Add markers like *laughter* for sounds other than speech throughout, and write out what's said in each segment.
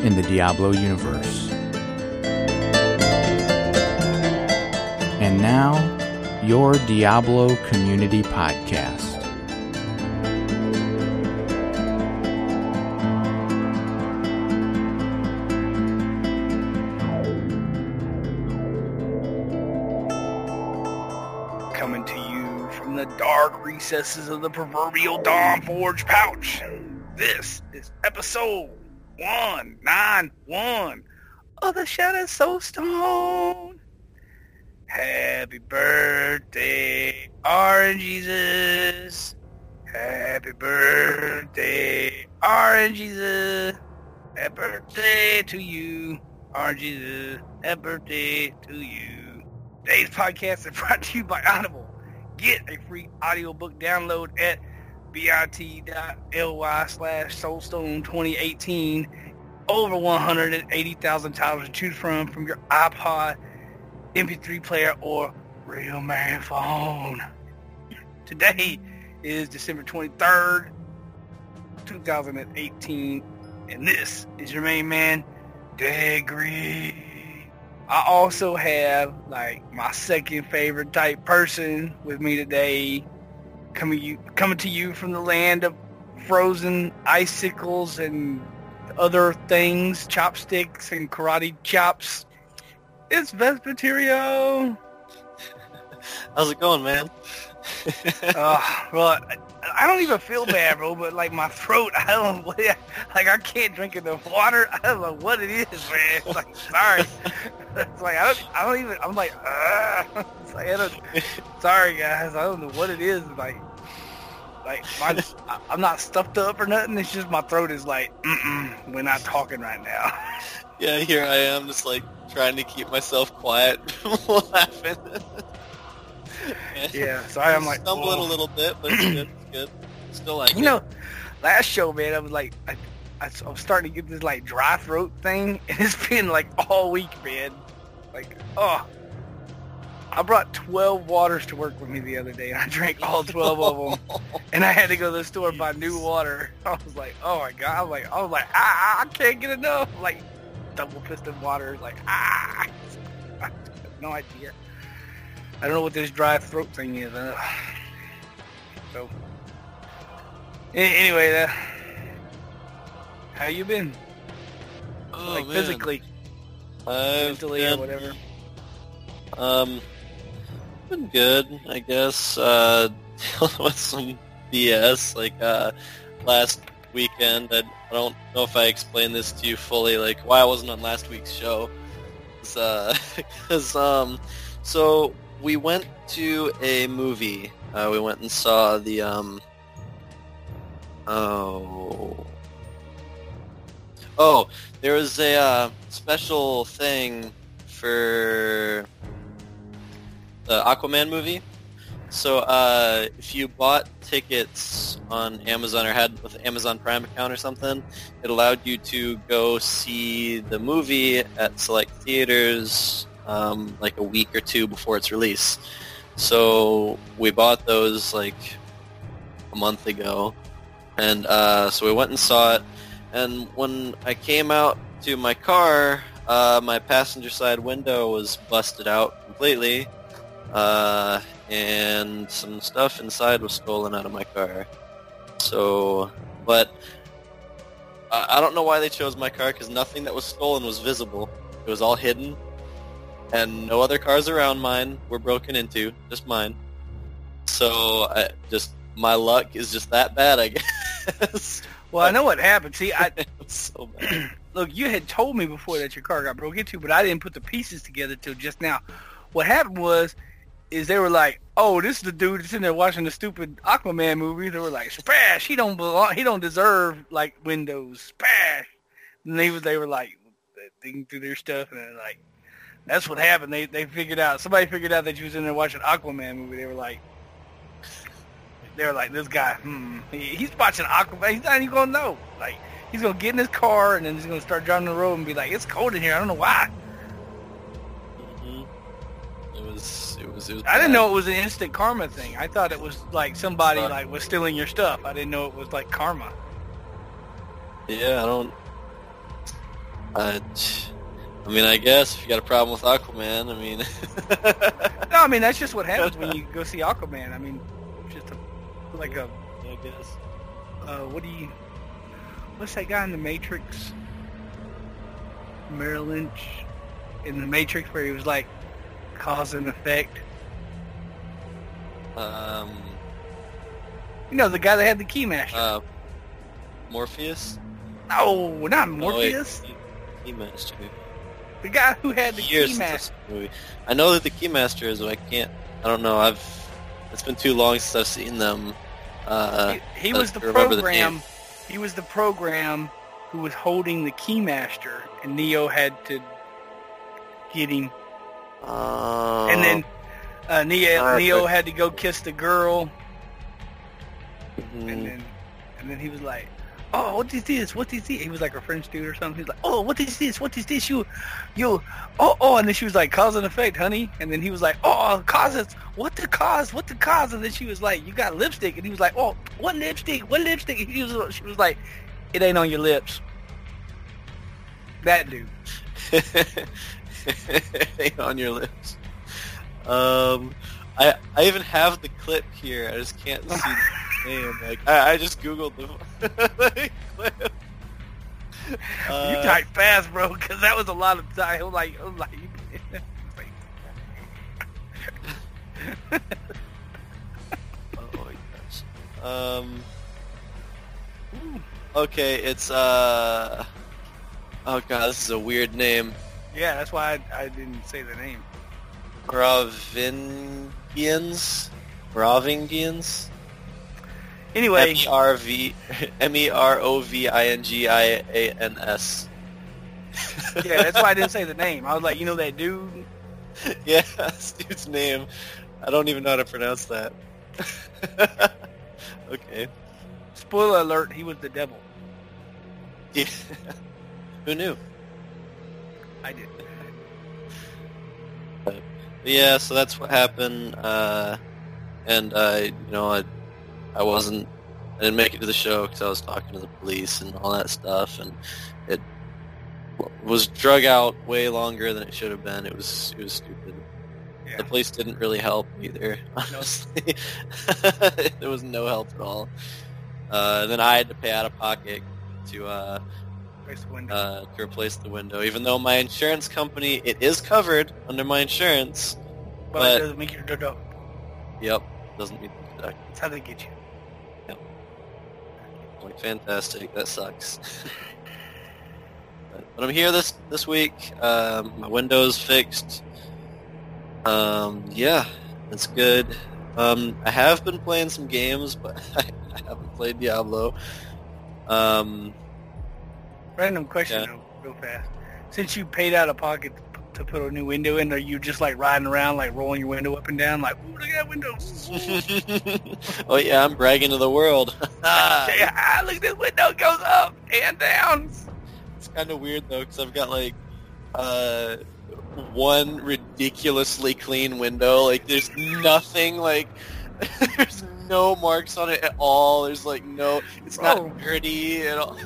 in the Diablo universe. And now, your Diablo Community Podcast. coming to you from the dark recesses of the proverbial Dawn Forge pouch. This is episode 191 of the so Soulstone. Happy birthday, Orange Jesus. Happy birthday, Orange Jesus. Happy birthday to you, Orange Jesus. Happy birthday to you. Today's podcast is brought to you by Audible. Get a free audiobook download at bit.ly slash soulstone 2018. Over 180,000 titles to choose from from your iPod, MP3 player, or real man phone. Today is December 23rd, 2018, and this is your main man, Degree. I also have like my second favorite type person with me today, coming you coming to you from the land of frozen icicles and other things, chopsticks and karate chops. It's Vesperterio. *laughs* How's it going, man? uh, well, I, don't even feel bad, bro. But like my throat, *laughs* I don't. Like I can't drink enough water. I don't know what it is, man. It's like sorry. *laughs* it's like I don't. I don't even. I'm like, *laughs* it's like I don't, sorry guys. I don't know what it is. Like, like my, I'm not stuffed up or nothing. It's just my throat is like, Mm-mm, we're not talking right now. yeah, here I am, just like trying to keep myself quiet, laughing. yeah, sorry. I'm like stumbling oh. a little bit, but it's *clears throat* good. Still like you it. know, last show, man, I was like, I, I, was starting to get this like dry throat thing, *laughs* and it's been like all week, man. Like, oh, I brought 12 waters to work with me the other day, and I drank all 12 of them, *laughs* and I had to go to the store and buy new water. *laughs* I was like, oh my god, I was like, I was like, ah, I can't get enough. Like, double piston water, like, ah, I have no idea. I don't know what this dry throat thing is. Uh, so, anyway, uh, how you been? Oh, like man. physically, I've mentally, or whatever. um, been good, I guess. Uh, *laughs* dealing with some BS. Like uh, last weekend, I, I don't know if I explained this to you fully. Like why I wasn't on last week's show. Is, uh, *laughs* because um, so we went to a movie. Uh, we went and saw the um. Oh. Oh, there was a uh, special thing for the Aquaman movie. So uh, if you bought tickets on Amazon or had with an Amazon Prime account or something, it allowed you to go see the movie at select theaters um, like a week or two before its release. So we bought those like a month ago, and uh, so we went and saw it. And when I came out to my car, uh, my passenger side window was busted out completely, uh, and some stuff inside was stolen out of my car. So, but I I don't know why they chose my car because nothing that was stolen was visible. It was all hidden, and no other cars around mine were broken into, just mine. So, I just my luck is just that bad, I guess. *laughs* Well, I know what happened. See, I *laughs* so *clears throat* look, you had told me before that your car got broke into, but I didn't put the pieces together till just now. What happened was, is they were like, "Oh, this is the dude that's in there watching the stupid Aquaman movie." They were like, "Spash, he don't belong. He don't deserve like windows. Spash." And they were they were like, digging through their stuff, and like that's what happened. They they figured out somebody figured out that you was in there watching Aquaman movie. They were like, they were like, this guy, hmm, he, he's watching Aquaman. He's not even gonna know. Like he's gonna get in his car and then he's gonna start driving the road and be like, it's cold in here. I don't know why. hmm It was. It was. It was. I didn't know it was an instant karma thing. I thought it was like somebody Right. like was stealing your stuff. I didn't know it was like karma. Yeah, I don't. I. I mean, I guess if you got a problem with Aquaman, I mean. *laughs* No, I mean that's just what happens when you go see Aquaman. I mean, like a I guess. uh, what do you? What's that guy in the Matrix? Merrill Lynch in the Matrix, where he was like cause and effect. Um. You know, the guy that had the keymaster. Uh. Morpheus. no, not wait, Morpheus. Key- Keymaster. the guy who had the Years keymaster. movie. I know that the Keymaster is. but I can't. I don't know. I've. It's been too long since I've seen them. Uh, he, he was the remember the program. he was the program who was holding the keymaster, and Neo had to get him. uh, and then uh, Neo Alright, Neo had to go kiss the girl, mhm. and then and then he was like, "Oh, what is this? What is this?" He was like a French dude or something. He's like, "Oh, what is this? What is this? You, you, oh, oh!" And then she was like, "Cause and effect, honey." And then he was like, "Oh, causes. What the cause? What the cause?" And then she was like, "You got lipstick." And he was like, "Oh, what lipstick? What lipstick?" And he was, she was like, "It ain't on your lips." That dude. *laughs* Hang on your lips. Um, I I even have the clip here. I just can't see the *laughs* name. Like I, I just googled the *laughs* clip. you Uh, type fast, bro, because that was a lot of time. I was like, I was like, *laughs* oh my gosh. Um. Okay, it's uh. Oh god, this is a weird name. yeah, that's why I, I didn't say the name. Gravingians. Gravingians. Anyway, M E R V M E R O V I N G I A N S. yeah, that's why I didn't say the name. I was like, you know that dude? *laughs* yeah, this dude's name. I don't even know how to pronounce that. *laughs* okay. Spoiler alert, he was the devil. Yeah. Who knew? I did. But yeah, so that's what happened. Uh, and uh, you know, I I wasn't I didn't make it to the show because I was talking to the police and all that stuff, and it was drug out way longer than it should have been. It was it was stupid. Yeah. The police didn't really help either. *laughs* Honestly, *laughs* there was no help at all. Uh, and then I had to pay out of pocket to uh, Race the window. uh, to replace the window, even though my insurance company it is covered under my insurance. but, but- it doesn't make you devil. Yep, doesn't deduct. That's how they get you. Fantastic, that sucks. but, but I'm here this this week. Um, my window's fixed. Um, yeah, it's good. Um, I have been playing some games, but I, *laughs* I haven't played Diablo. Um, Random question, Yeah. though, real fast. Since you paid out of pocket to put a new window in, are you just like riding around, like rolling your window up and down, like, ooh, look at that window. *laughs* oh yeah, I'm bragging to the world. *laughs* *laughs* yeah, look, this window goes up and down. It's kind of weird though, because I've got like uh, one ridiculously clean window. Like there's nothing like there's no marks on it at all. There's like no, it's Bro. not dirty at all.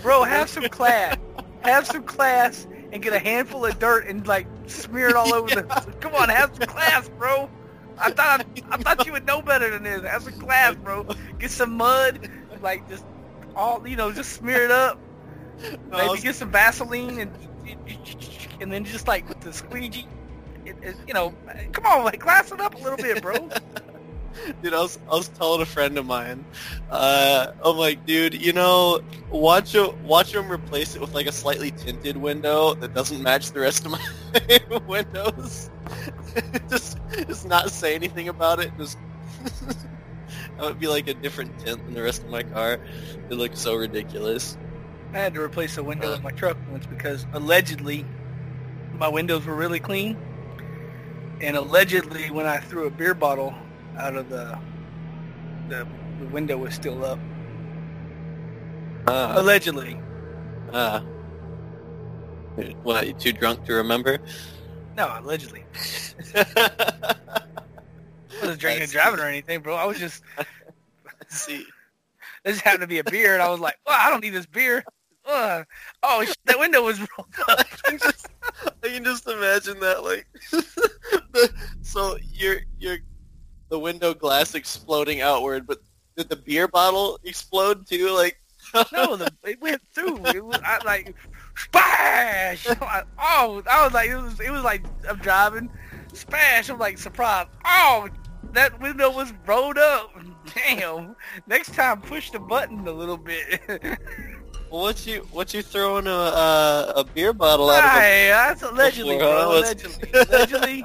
Bro, have some class. Have some class and get a handful of dirt and like smear it all over the. *laughs* Come on, have some class, bro. I thought I, thought you would know better than this. Have some class, bro. Get some mud, like just all you know, just smear it up. No, Maybe was- get some Vaseline and and then just like with the squeegee, it, it, you know, come on, like class it up a little bit, bro. *laughs* *laughs* Dude, I was, I was telling a friend of mine, uh, I'm like, dude, you know, watch a, watch them replace it with like a slightly tinted window that doesn't match the rest of my *laughs* windows. *laughs* just, just not say anything about it. Just, that would be like a different tint than the rest of my car. It looks so ridiculous. I had to replace a window in my truck once because allegedly my windows were really clean. And allegedly when I threw a beer bottle out of the the, the window was still up. Uh, Allegedly. uh, what, you too drunk to remember? No, allegedly. *laughs* I wasn't drinking and driving or anything, bro. I was just Let's *laughs* see. This just happened to be a beer, and I was like, well, I don't need this beer. Ugh. Oh, sh- that window was rolled up. *laughs* I can just, I can just imagine that, like, the, so your your the window glass exploding outward, but did the beer bottle explode too? Like, *laughs* no, the, it went through. It was I, like, splash. Like, oh, I was like, it was, it was like I'm driving, splash. I'm like surprised. Oh, that window was rolled up. *laughs* Damn. Next time, push the button a little bit. *laughs* what you what you throwing a uh, a beer bottle out of? A, Hey, that's allegedly, Before, huh? bro. Allegedly. allegedly.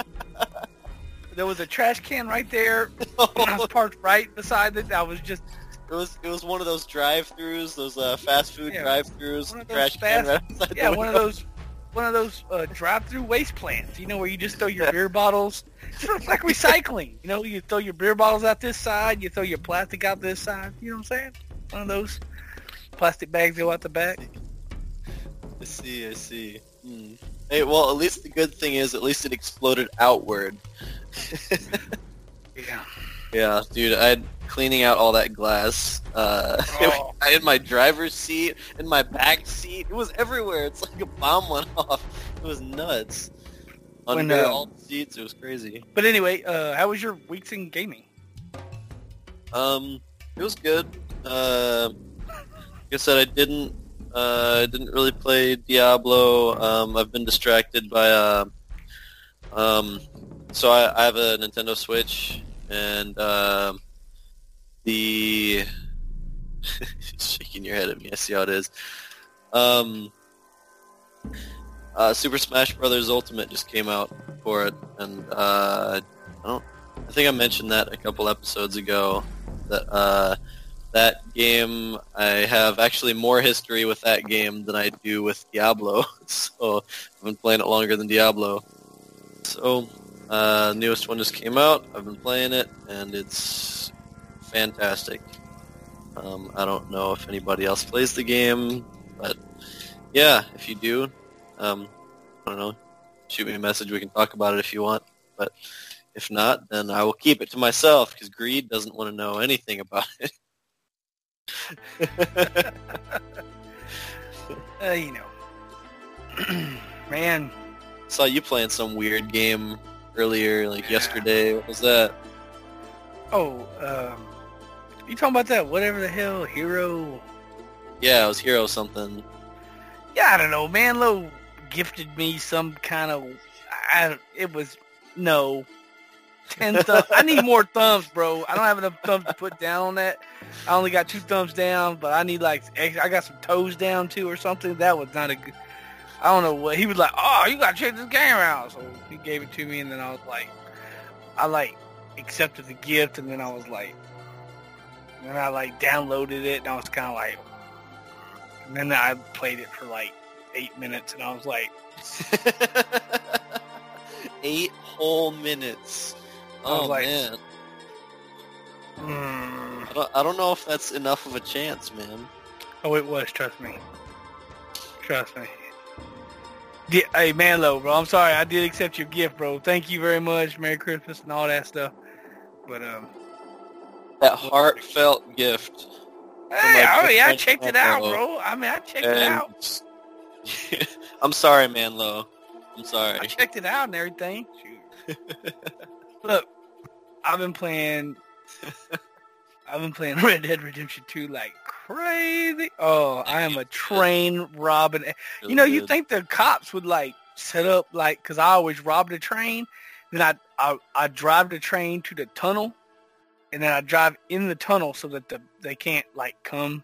There was a trash can right there. *laughs* I was parked right beside it. I was just It was it was one of those drive-throughs, those uh, fast food Yeah. drive-throughs. One of those Trash can right *laughs* yeah, one of those one of those uh, drive-through waste plants. You know where you just throw your beer bottles. *laughs* It's like recycling. You know, you throw your beer bottles out this side, you throw your plastic out this side. You know what I'm saying? One of those plastic bags go out the back. I see, I see. Hmm. Hey, well, at least the good thing is, at least it exploded outward. Yeah. *laughs* Yeah, dude, I had cleaning out all that glass. Uh, *laughs* Oh. I had my driver's seat in my back seat. It was everywhere. It's like a bomb went *laughs* off. It was nuts. When, Under uh, all the seats, it was crazy. But anyway, uh, how was your weeks in gaming? Um, it was good. Uh, like I said, I didn't. Uh, didn't really play Diablo. Um, I've been distracted by. Uh, um, so I, I have a Nintendo Switch, and um the *laughs* shaking your head at me. I see how it is. Um, uh, Super Smash Brothers Ultimate just came out for it, and uh, I don't. I think I mentioned that a couple episodes ago. That uh, that game, I have actually more history with that game than I do with Diablo. *laughs* so I've been playing it longer than Diablo. So uh, newest one just came out. I've been playing it, and it's fantastic. Um, I don't know if anybody else plays the game, but yeah, if you do, um, I don't know, shoot me a message. We can talk about it if you want. But if not, then I will keep it to myself because Greed doesn't want to know anything about it. *laughs* Uh, you know, *clears throat* man. Saw you playing some weird game earlier, like yesterday. What was that? Oh, um, you talking about that? Whatever the hell, hero. Yeah, it was Hero something. Yeah, I don't know. Manlo gifted me some kind of. I. It was no. Ten thumbs. I need *laughs* more thumbs, bro. I don't have enough thumbs to put down on that. I only got two thumbs down, but I need like I got some toes down too or something. That was not a good. I don't know what he was like. Oh, you gotta check this game out. So he gave it to me, and then I was like, I like accepted the gift, and then I was like, and then I like downloaded it, and I was kind of like, and then I played it for like eight minutes, and I was like, *laughs* Eight whole minutes. I was Oh like- man, mm. I don't, I don't know if that's enough of a chance, man. oh, it was. Trust me. Trust me. Yeah, hey, Manlo, bro. I'm sorry. I did accept your gift, bro. Thank you very much. Merry Christmas and all that stuff. But um, That heartfelt gift. hey, oh yeah, I checked it out, bro. I mean, I checked it out. *laughs* I'm sorry, Manlo. I'm sorry. I checked it out and everything. *laughs* Look, I've been playing. I've been playing *laughs* Red Dead Redemption 2 like crazy. Oh, I am a train robbing. You know, you think the cops would like set up like because I always rob the train, then I, I I drive the train to the tunnel, and then I drive in the tunnel so that the they can't like come.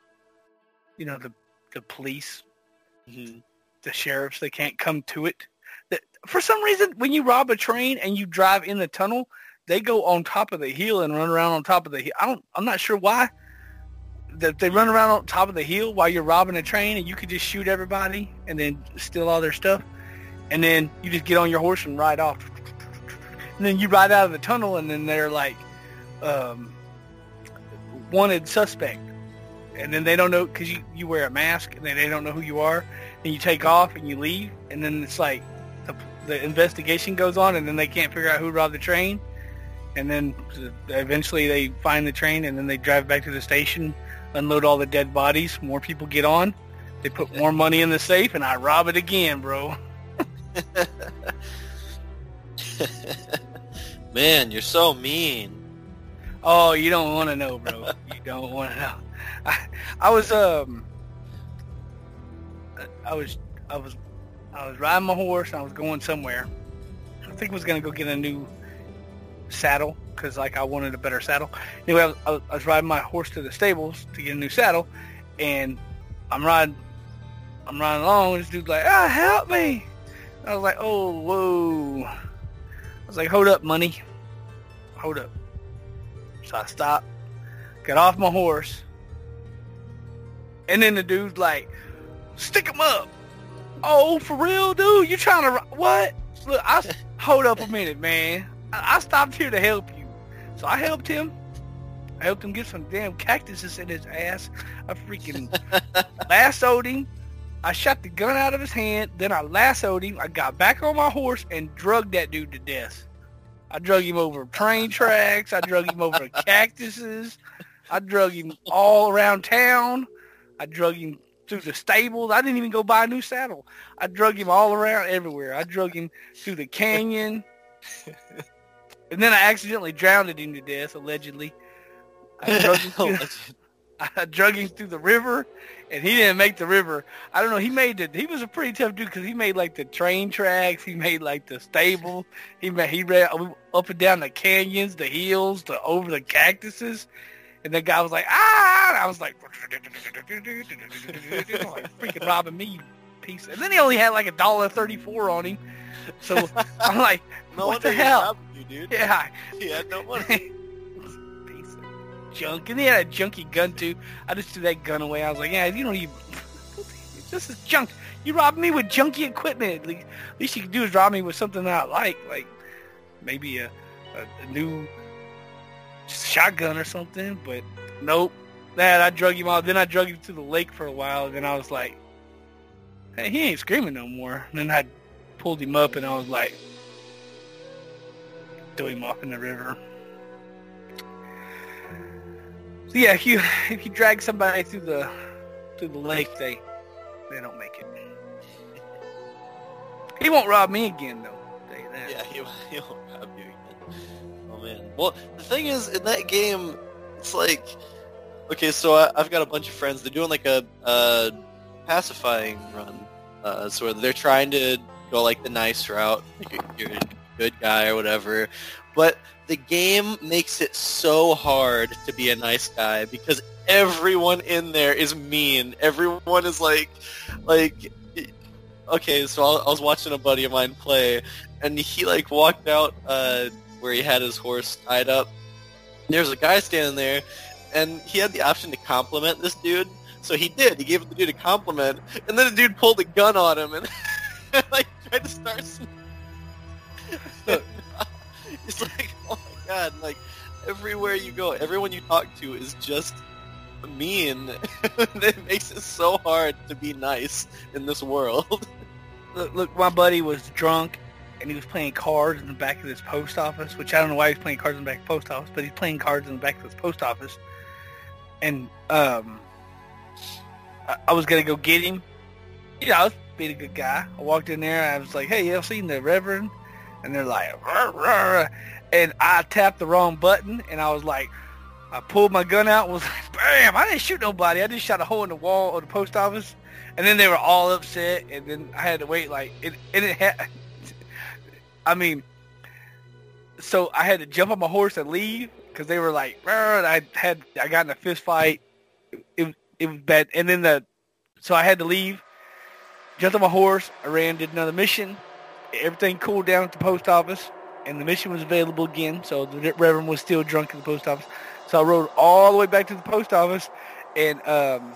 You know the the police, Mhm. the sheriffs, they can't come to it. That for some reason, when you rob a train and you drive in the tunnel, they go on top of the hill and run around on top of the hill. I don't. I'm not sure why. That they run around on top of the hill while you're robbing a train, and you could just shoot everybody and then steal all their stuff, and then you just get on your horse and ride off, and then you ride out of the tunnel, and then they're like, um, wanted suspect, and then they don't know because you you wear a mask, and they don't know who you are, and you take off and you leave, and then it's like the, the investigation goes on, and then they can't figure out who robbed the train, and then eventually they find the train, and then they drive back to the station, unload all the dead bodies, more people get on, they put more money in the safe, and I rob it again, bro. *laughs* Man, you're so mean. Oh, you don't want to know, bro. you don't want to know. I, I was um, I was I was I was riding my horse and I was going somewhere. I think I was gonna go get a new saddle because like I wanted a better saddle. Anyway, I was, I was, I was riding my horse to the stables to get a new saddle, and I'm riding I'm riding along. And this dude's like, "Ah, help me!" I was like, "Oh, whoa!" I was like, "Hold up, money, hold up." So I stopped, got off my horse, and then the dude's like, "Stick him up." Oh, for real, dude? You trying to what? Look, I *laughs* hold up a minute, man. I, I stopped here to help you, so I helped him. I helped him get some damn cactuses in his ass. I freaking *laughs* lassoed him. I shot the gun out of his hand. Then I lassoed him. I got back on my horse and drugged that dude to death. I drug him over train tracks. I drug him over cactuses. I drug him all around town. I drug him through the stables. I didn't even go buy a new saddle. I drug him all around everywhere. I drug him through the canyon. *laughs* and then I accidentally drowned him to death, allegedly. I drug him *laughs* through, *laughs* I drug him through the river, and he didn't make the river. I don't know. He made the. He was a pretty tough dude because he made like the train tracks. He made like the stable. He made he ran up and down the canyons, the hills, the over the cactuses. And the guy was like, ah! And I was like, *laughs* like freaking robbing me, piece. And then he only had like a dollar thirty-four on him. So I'm like, No what the hell? Dude. Yeah, He had no money. piece of junk. And he had a junky gun too. I just threw that gun away. I was like, yeah, you don't even. *laughs* This is junk. You robbed me with junky equipment. At least, least you can do is rob me with something that I like, like maybe a, a, a new shotgun or something. But nope. That I drug him out. Then I drug him to the lake for a while. And then I was like, hey, he ain't screaming no more. And then I pulled him up and I was like, threw him off in the river. So yeah, if you if you drag somebody through the through the lake, they they don't make it. He won't rob me again though. Yeah, he, *laughs* he won't rob you again. Oh man. Well, the thing is, in that game, it's like, okay, so I, I've got a bunch of friends. They're doing like a, a pacifying run, uh, so they're trying to go like the nice route, *laughs* you're a good guy or whatever. But the game makes it so hard to be a nice guy because everyone in there is mean. Everyone is like, like, okay. So I was watching a buddy of mine play, and he like walked out uh, where he had his horse tied up. There's a guy standing there, and he had the option to compliment this dude. So he did. He gave the dude a compliment, and then the dude pulled a gun on him and *laughs* like tried to start. *laughs* it's like, oh my god! Like everywhere you go, everyone you talk to is just mean. *laughs* it makes it so hard to be nice in this world. *laughs* Look, look, my buddy was drunk and he was playing cards in the back of this post office, which I don't know why he was playing cards in the back of the post office, but he's playing cards in the back of this post office. And um, I, I was gonna go get him. You know, I was being a good guy. I walked in there. I was like, "Hey, you have seen the Reverend?" And they're like, and I tapped the wrong button, and I was like, I pulled my gun out, and was like, "Bam!" I didn't shoot nobody. I just shot a hole in the wall of the post office, and then they were all upset, and then I had to wait like. And it had, I mean, so I had to jump on my horse and leave because they were like, and I had I got in a fist fight. It it was bad, and then the so I had to leave. Jumped on my horse. I ran, did another mission. Everything cooled down at the post office, and the mission was available again. So the Reverend was still drunk at the post office. So I rode all the way back to the post office, and um,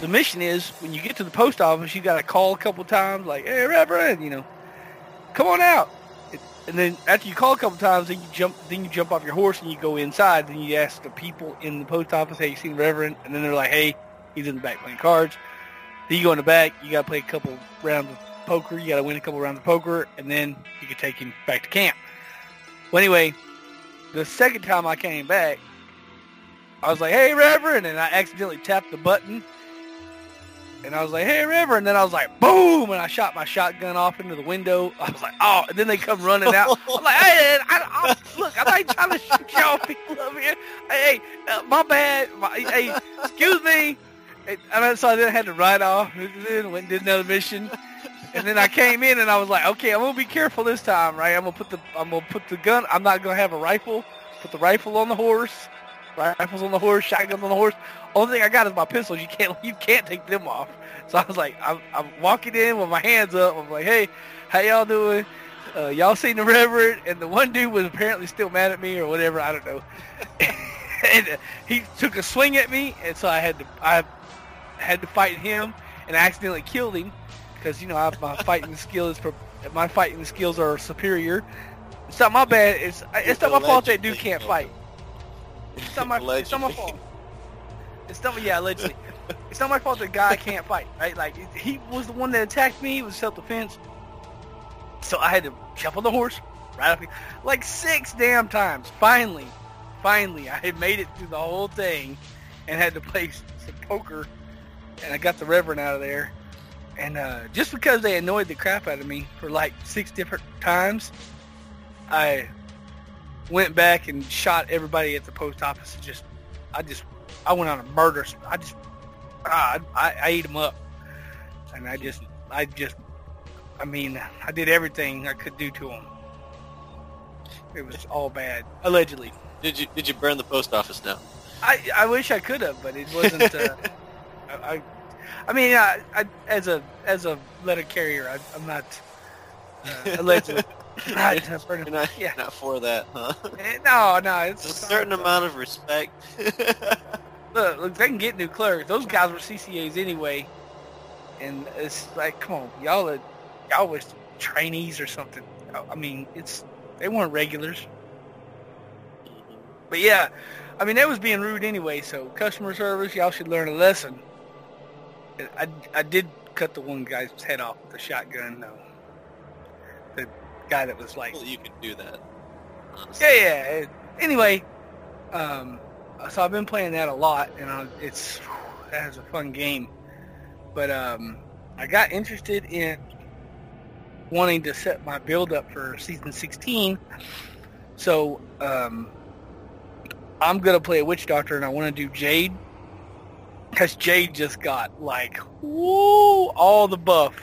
the mission is when you get to the post office, you got to call a couple times, like, "Hey, Reverend, you know, come on out." And then after you call a couple times, then you jump, then you jump off your horse and you go inside. Then you ask the people in the post office, "Hey, you seen the Reverend?" And then they're like, "Hey, he's in the back playing cards." Then you go in the back. You got to play a couple rounds of poker. You got to win a couple rounds of poker, and then you can take him back to camp. Well, anyway, the second time I came back, I was like, "Hey, Reverend," and I accidentally tapped the button and I was like, "Hey, River!" And then I was like, "Boom!" And I shot my shotgun off into the window. I was like, "Oh!" And then they come running out. *laughs* I'm like, "Hey, I, I, look, I'm not trying to shoot y'all people up here. Hey, uh, my bad. My, hey, excuse me." And I, so I then had to ride off. Then went and did another mission. And then I came in and I was like, "Okay, I'm gonna be careful this time, right? I'm gonna put the I'm gonna put the gun. I'm not gonna have a rifle. Put the rifle on the horse." Rifles on the horse, shotguns on the horse. Only thing I got is my pistols. You can't you can't take them off. So I was like, I'm, I'm walking in with my hands up. I'm like, hey, how y'all doing? Uh, y'all seen the Reverend? And the one dude was apparently still mad at me or whatever. I don't know. *laughs* and uh, he took a swing at me, and so I had to I had to fight him, and I accidentally killed him because you know I, my fighting skill is my fighting skills are superior. It's not my bad. It's it's not my fault that dude can't fight. It's not my, it's not my fault. It's not yeah, allegedly. it's not my fault that guy can't fight, right? Like he was the one that attacked me. It was self-defense. So I had to jump on the horse, right up, like six damn times. Finally, finally, I had made it through the whole thing, and had to play some poker, and I got the Reverend out of there. And uh, just because they annoyed the crap out of me for like six different times, I went back and shot everybody at the post office. And just, I just, I went on a murder. I just, ah, I, I ate them up, and I just, I just, I mean, I did everything I could do to them. It was all bad, allegedly. Did you did you burn the post office down? I I wish I could have, but it wasn't. Uh, *laughs* I, I mean, I, I, as a as a letter carrier, I, am not uh, allegedly. *laughs* *laughs* not, not, yeah. not for that, huh? Eh, no, no, it's a certain amount of respect. *laughs* look, look, they can get new clerks. Those guys were CCAs anyway, and it's like, come on, y'all, are, y'all was trainees or something. I mean, it's they weren't regulars. But yeah, I mean, that was being rude anyway. So customer service, y'all should learn a lesson. I, I did cut the one guy's head off with a shotgun though. The guy that was like, well, you can do that. Honestly. Yeah, yeah. Anyway, um, so I've been playing that a lot, and I, it's that is a fun game. But um, I got interested in wanting to set my build up for season 16. So um, I'm gonna play a witch doctor, and I want to do Jade because Jade just got like woo all the buff.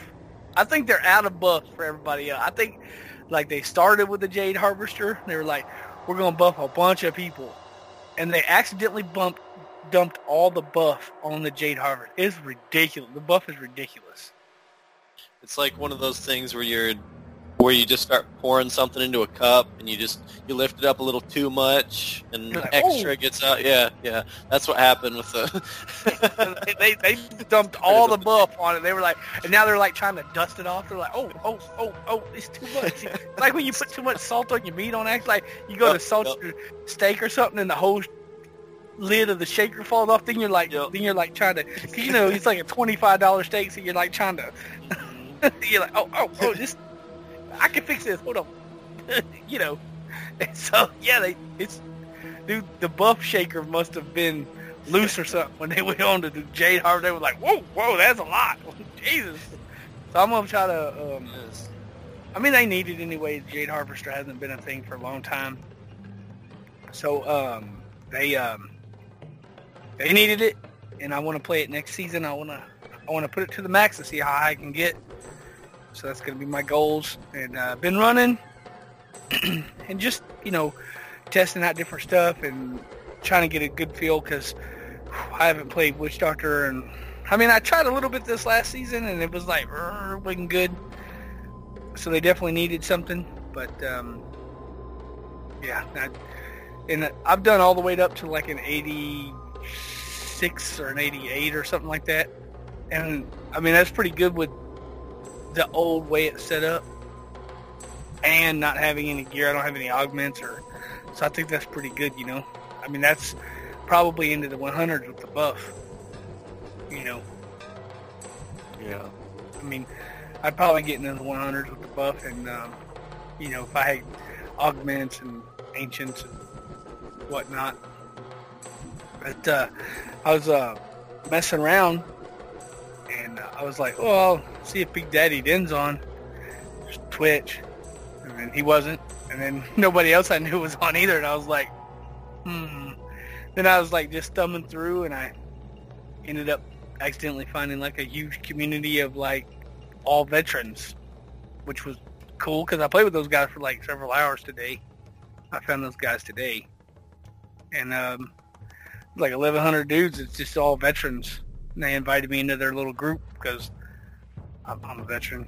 I think they're out of buff for everybody else. I think like they started with the Jade Harvester. They were like, we're gonna buff a bunch of people, and they accidentally bumped dumped all the buff on the Jade Harvester. It's ridiculous. The buff is ridiculous. It's like one of those things where you're where you just start pouring something into a cup and you just you lift it up a little too much and like, extra oh. gets out. Yeah, yeah, that's what happened with the. *laughs* they, they *laughs* dumped all the buff on it. They were like, and now they're like trying to dust it off. They're like, oh, oh, oh, oh, it's too much. *laughs* like when you put too much salt on your meat on act, like you go yep, to salt yep. your steak or something, and the whole lid of the shaker falls off. Then you're like, yep. then you're like trying to, you know, it's like a twenty five dollar steak, so you're like trying to. Mm-hmm. you're like, oh, oh, oh, this I can fix this. Hold on. *laughs* you know. And so yeah, they it's dude. The buff shaker must have been loose or something when they *laughs* went on to do Jade Harvester. They were like, whoa, whoa, that's a lot. *laughs* Jesus. So I'm gonna try to. Um, I mean, they need it anyway. Jade Harvester hasn't been a thing for a long time. So um, they um, they needed it, and I want to play it next season. I want to I want to put it to the max and see how high I can get. So that's going to be my goals. And uh, been running *clears throat* and just, you know, testing out different stuff and trying to get a good feel because I haven't played Witch Doctor. And I mean, I tried a little bit this last season and it was like, wasn't good. So they definitely needed something. But um, yeah, I, and I've done all the way up to like an 86 86 or an 88 or something like that. And I mean, that's pretty good with the old way it's set up and not having any gear. I don't have any augments or, so I think that's pretty good, you know. I mean, that's probably into the 100s with the buff, you know. Yeah. I mean, I'd probably get into the 100s with the buff, and um, you know, if I had augments and ancients and whatnot. But uh, I was uh, messing around, and uh, I was like, "Oh, I'll see if Big Daddy Den's on Twitch," and then he wasn't, and then *laughs* nobody else I knew was on either, and I was like, "Hmm." Then I was like just thumbing through, and I ended up accidentally finding like a huge community of like all veterans, which was cool because I played with those guys for like several hours today. I found those guys today, and um, like 1,100 dudes. It's just all veterans. And they invited me into their little group because I'm, a veteran.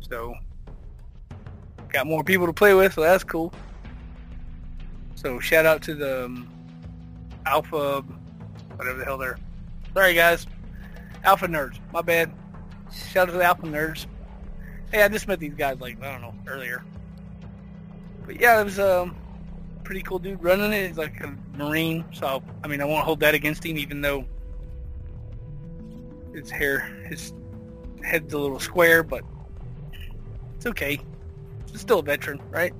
So got more people to play with, so that's cool. So shout out to the um, Alpha, whatever the hell they're. Sorry guys, Alpha Nerds. My bad. Shout out to the Alpha Nerds. Hey, I just met these guys like I don't know earlier. But yeah, it was um pretty cool dude running it. He's like a marine, so I mean I won't hold that against him, even though his hair, his head's a little square, but it's okay. He's still a veteran, right?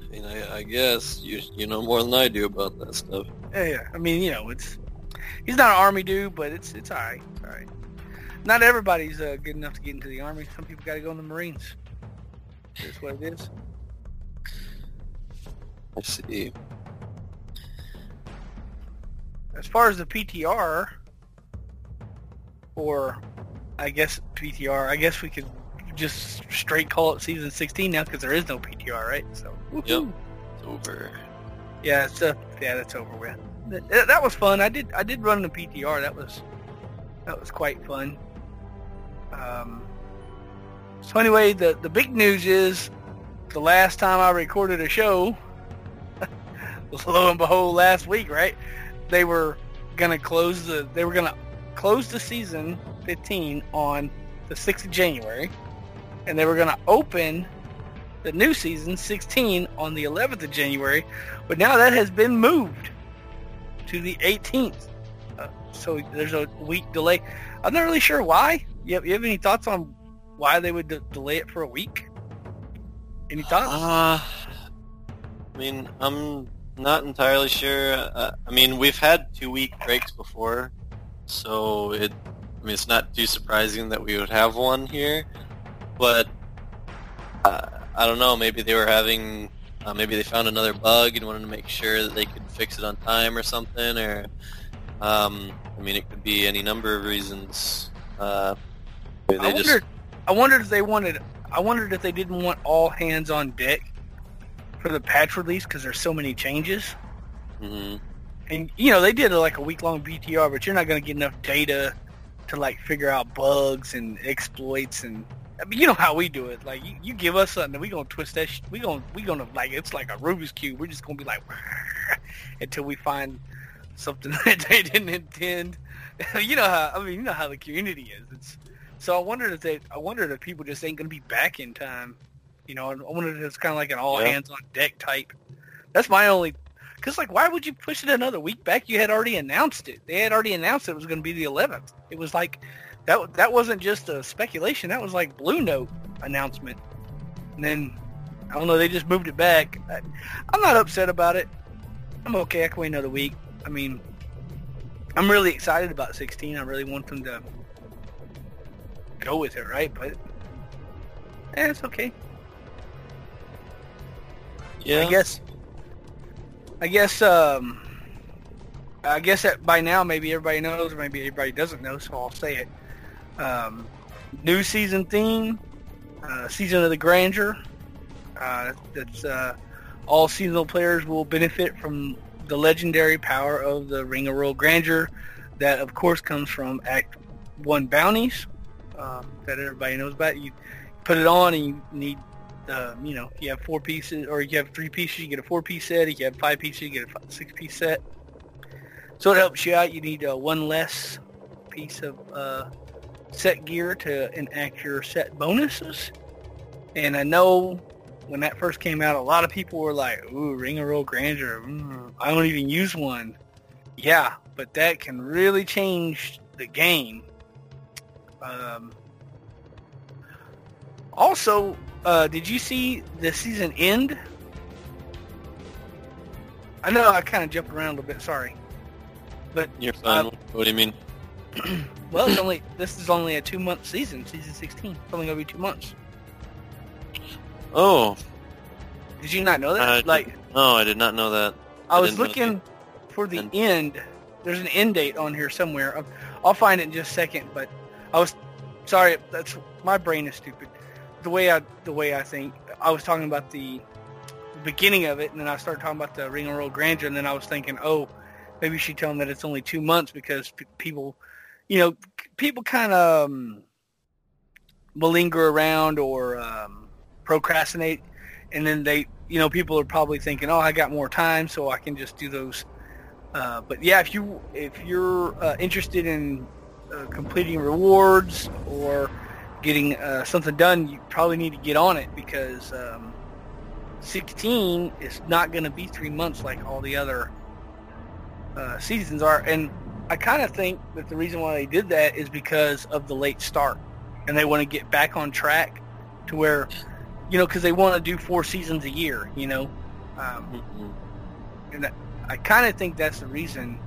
I mean, I, I guess you you know more than I do about that stuff. Yeah, yeah. I mean, you know, it's he's not an army dude, but it's it's all right. All right. Not everybody's uh, good enough to get into the army. Some people got to go in the Marines. That's what it is. I see. As far as the PTR, or I guess PTR, I guess we could just straight call it season 16 now because there is no PTR, right? So Yep. woohoo. It's over. yeah, it's uh, yeah, that's over with. That, that was fun. I did I did run the PTR. That was that was quite fun. Um, so anyway, the the big news is the last time I recorded a show, was *laughs* lo and behold, last week, right? They were gonna close the they were gonna close the season 15 on the 6th of January, and they were gonna open the new season 16 on the 11th of January, but now that has been moved to the 18th. Uh, so there's a week delay. I'm not really sure why. You have, you have any thoughts on why they would de- delay it for a week? Any thoughts? Uh, I mean, I'm not entirely sure. Uh, I mean, we've had two week breaks before, so it. I mean, it's not too surprising that we would have one here, but uh, I don't know. Maybe they were having. Uh, maybe they found another bug and wanted to make sure that they could fix it on time or something. Or, um, I mean, it could be any number of reasons. Uh, I just wondered. I wondered if they wanted. I wondered if they didn't want all hands on deck for the patch release because there's so many changes. mhm. And you know they did like a week long PTR, but you're not going to get enough data to like figure out bugs and exploits and. I mean, you know how we do it. Like you, you give us something, we gonna twist that. Sh- we gonna we gonna like it's like a Rubik's cube. We're just gonna be like *laughs* until we find something *laughs* that they didn't intend. *laughs* you know how I mean, you know how the community is. It's so I wondered if they, I wondered if people just ain't gonna be back in time. You know, I wondered if it's kind of like an all Yeah. hands on deck type. That's my only. Because like, why would you push it another week back? You had already announced it. They had already announced it was going to be the 11th. It was like that. That wasn't just a speculation. That was like Blue Note announcement. And then I don't know. They just moved it back. I, I'm not upset about it. I'm okay. I can wait another week. I mean, I'm really excited about 16. I really want them to go with it, right? But eh, it's okay. yeah. I guess. I guess. Um, I guess that by now maybe everybody knows, or maybe everybody doesn't know. So I'll say it. Um, new season theme, uh, season of the grandeur. Uh, that's uh, all seasonal players will benefit from the legendary power of the Ring of Royal Grandeur. That of course comes from Act One bounties um, that everybody knows about. You put it on and you need uh, you know, if you have four pieces or you have three pieces, you get a four piece set. If you have five pieces, you get a six piece set. So it helps you out. You need uh, one less piece of uh, set gear to enact your set bonuses. And I know when that first came out, a lot of people were like, "Ooh, Ring of Royal Grandeur. Mm, I don't even use one." Yeah, but that can really change the game. Um, also, uh, did you see the season end? I know I kind of jumped around a little bit. Sorry, but You're fine. Uh, what do you mean? *clears throat* well, it's only this is only a two month season, season sixteen. It's only gonna be two months. Oh, Did you not know that? I like no, I did not know that. I I was looking for the And- end. There's an end date on here somewhere. I'll, I'll find it in just a second. But I was sorry. That's my brain is stupid. The way I the way I think. I was talking about the beginning of it, and then I started talking about the Ring of Royal Grandeur, and then I was thinking, oh, maybe she tell them that it's only two months because p- people, you know, people kind of um, malinger around or um, procrastinate, and then they, you know, people are probably thinking, oh, I got more time, so I can just do those. Uh, but yeah, if you if you're uh, interested in uh, completing rewards or getting uh, something done, you probably need to get on it because um, 16 is not going to be three months like all the other uh, seasons are. And I kind of think that the reason why they did that is because of the late start, and they want to get back on track to where, you know, because they want to do four seasons a year, you know. Um, Mhm. and I kind of think that's the reason.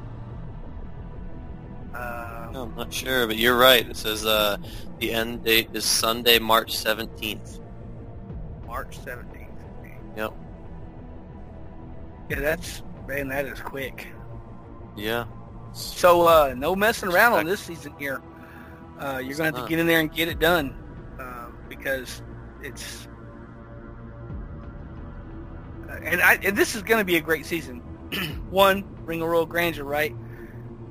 Uh, I'm not sure, but you're right. It says uh, the end date is Sunday, March 17th. March 17th. Yep. Yeah, that's man, that is quick. Yeah. So uh, no messing around on this season here. Uh, you're gonna have to get in there and get it done uh, because it's. uh, And, I, and this is going to be a great season. *clears throat* one, Ring of Royal Grandeur, right?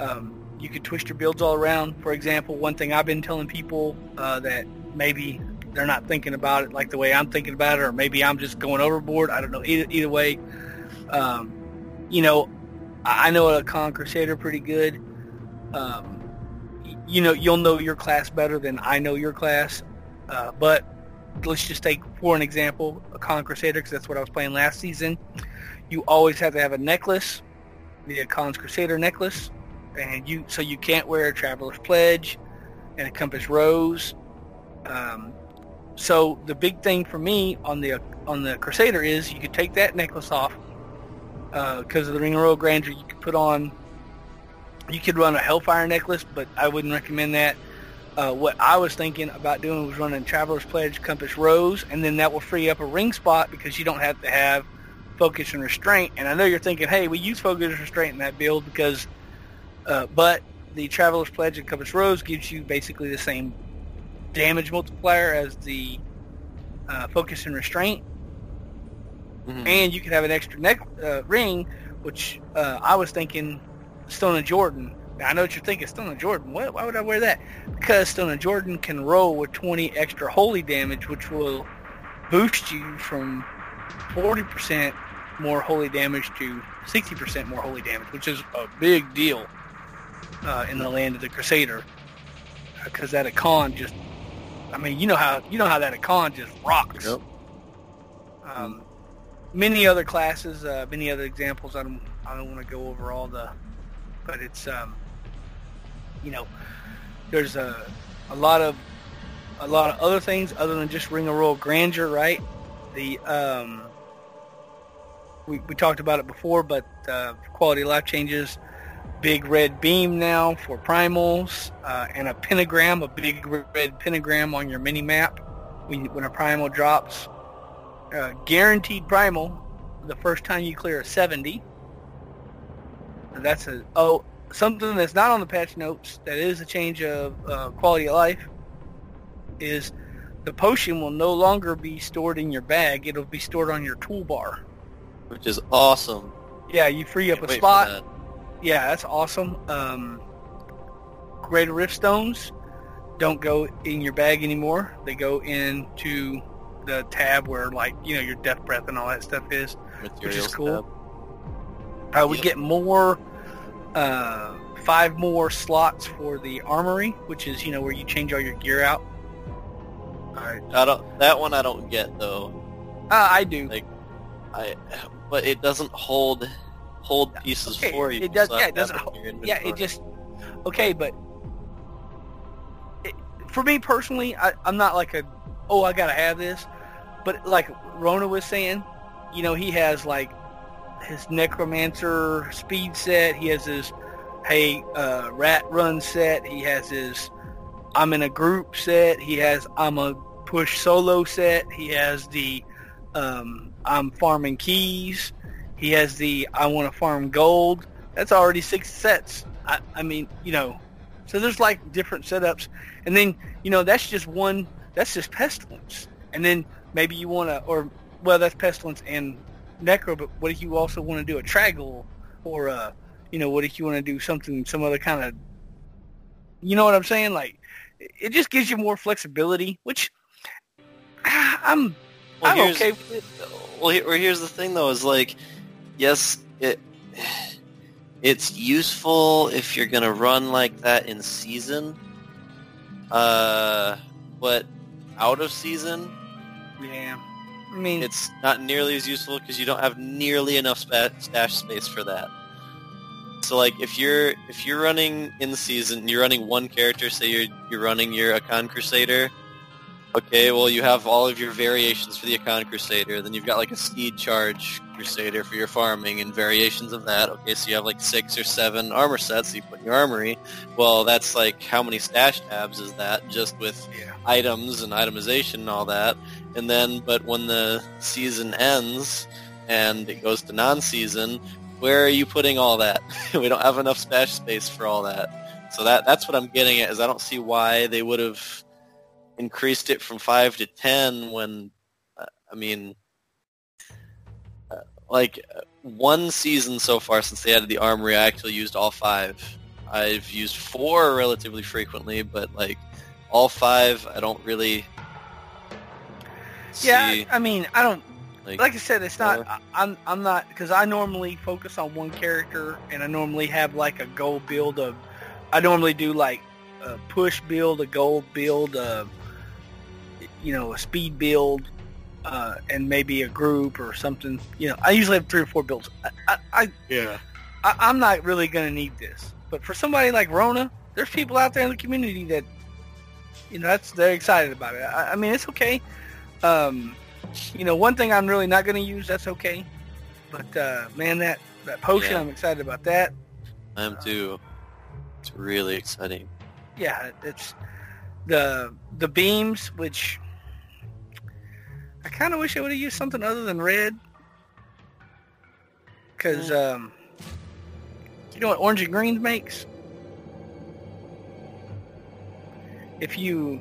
Um, you could twist your builds all around. For example, one thing I've been telling people uh, that maybe they're not thinking about it like the way I'm thinking about it, or maybe I'm just going overboard. I don't know. Either, either way, um, you know, I know a Con Crusader pretty good. Um, you know, you'll know your class better than I know your class. Uh, but let's just take, for an example, a Con Crusader, because that's what I was playing last season. You always have to have a necklace, the Con's Crusader necklace, and you so you can't wear a Traveler's Pledge and a Compass Rose. Um, so the big thing for me on the on the Crusader is you could take that necklace off because of the Ring of Royal Grandeur. You could put on, you could run a Hellfire necklace, but I wouldn't recommend that. Uh, what I was thinking about doing was running Traveler's Pledge, Compass Rose, and then that will free up a ring spot because you don't have to have focus and restraint. And I know you're thinking, hey, we use focus and restraint in that build because, uh, but the Traveler's Pledge and Compass Rose gives you basically the same damage multiplier as the uh, focus and restraint Mhm. and you can have an extra neck uh, ring, which uh, I was thinking Stone of Jordan. Now, I know what you're thinking, Stone of Jordan. What? Why would I wear that? Because Stone of Jordan can roll with 20 extra holy damage, which will boost you from 40% more holy damage to 60% more holy damage, which is a big deal uh, in the land of the Crusader. Because that Akkhan just, I mean, you know how you know how that Akkhan just rocks. Yep. Um, many other classes, uh, many other examples. I don't, I don't want to go over all the, but it's, um, you know, there's a, a lot of, a lot of other things other than just Ring of Royal Grandeur, right? The, um, we, we talked about it before, but uh, quality of life changes. Big red beam now for primals, uh, and a pentagram, a big red pentagram on your mini map when, when a primal drops uh, guaranteed primal the first time you clear a 70. That's a oh something that's not on the patch notes that is a change of uh, quality of life is the potion will no longer be stored in your bag. It'll be stored on your toolbar. Which is awesome. Yeah, you free up a spot. That. Yeah, that's awesome. Um, greater rift stones don't go in your bag anymore. They go into the tab where like you know your death breath and all that stuff is. Materials cool. tab. Uh, we Yep. get more uh, five more slots for the armory, which is you know where you change all your gear out. All right. I don't. That one I don't get though. Uh, I do. Like, I, but it doesn't hold hold pieces Okay, for you. it does- so yeah, it doesn't have them in your yeah, it just okay, but it, for me personally, I, I'm not like a oh I gotta have this, but like Rona was saying, you know he has like his necromancer speed set, he has his hey uh, rat run set, he has his I'm in a group set, he has I'm a push solo set, he has the um, I'm farming keys, he has the I want to farm gold. That's already six sets. I, I mean, you know, so there's like different setups, and then you know that's just one. That's just pestilence, and then maybe you want to, or well, that's pestilence and necro. But what if you also want to do a Trag'Oul, or uh, you know, what if you want to do something, some other kind of, you know what I'm saying? Like, it just gives you more flexibility, which ah, I'm Well, I'm okay with it. Well, here's the thing though: is like, yes, it it's useful if you're gonna run like that in season, uh, but out of season, Yeah, I mean, it's not nearly as useful because you don't have nearly enough spa- stash space for that. So like if you're if you're running in season, you're running one character. Say you're you're running your Akkhan Crusader. Okay, well you have all of your variations for the Akkhan Crusader. Then you've got like a Steed Charge Crusader for your farming and variations of that. Okay, so you have like six or seven armor sets that you put in your armory. Well, that's like how many stash tabs is that just with yeah. items and itemization and all that. And then, but when the season ends and it goes to non-season, where are you putting all that? *laughs* we don't have enough stash space for all that. So that that's what I'm getting at is I don't see why they would have increased it from five to ten when, uh, I mean, uh, like one season so far since they added the armory, I actually used all five. I've used four relatively frequently, but like all five, I don't really. Yeah, I mean, I don't like, like I said, it's not. Uh, I'm I'm not because I normally focus on one character, and I normally have like a goal build of. I normally do like a push build, a gold build, a you know a speed build, uh, and maybe a group or something. You know, I usually have three or four builds. I I, I, yeah. I I'm not really gonna need this, but for somebody like Rona, there's people out there in the community that you know that's they're excited about it. I, I mean, it's okay. Um, you know, one thing I'm really not going to use. That's okay. But uh, man, that that potion, Yeah. I'm excited about that. I am too. It's really exciting. Yeah, it's the the beams, which I kind of wish I would have used something other than red. Because um, you know what orange and greens makes? If you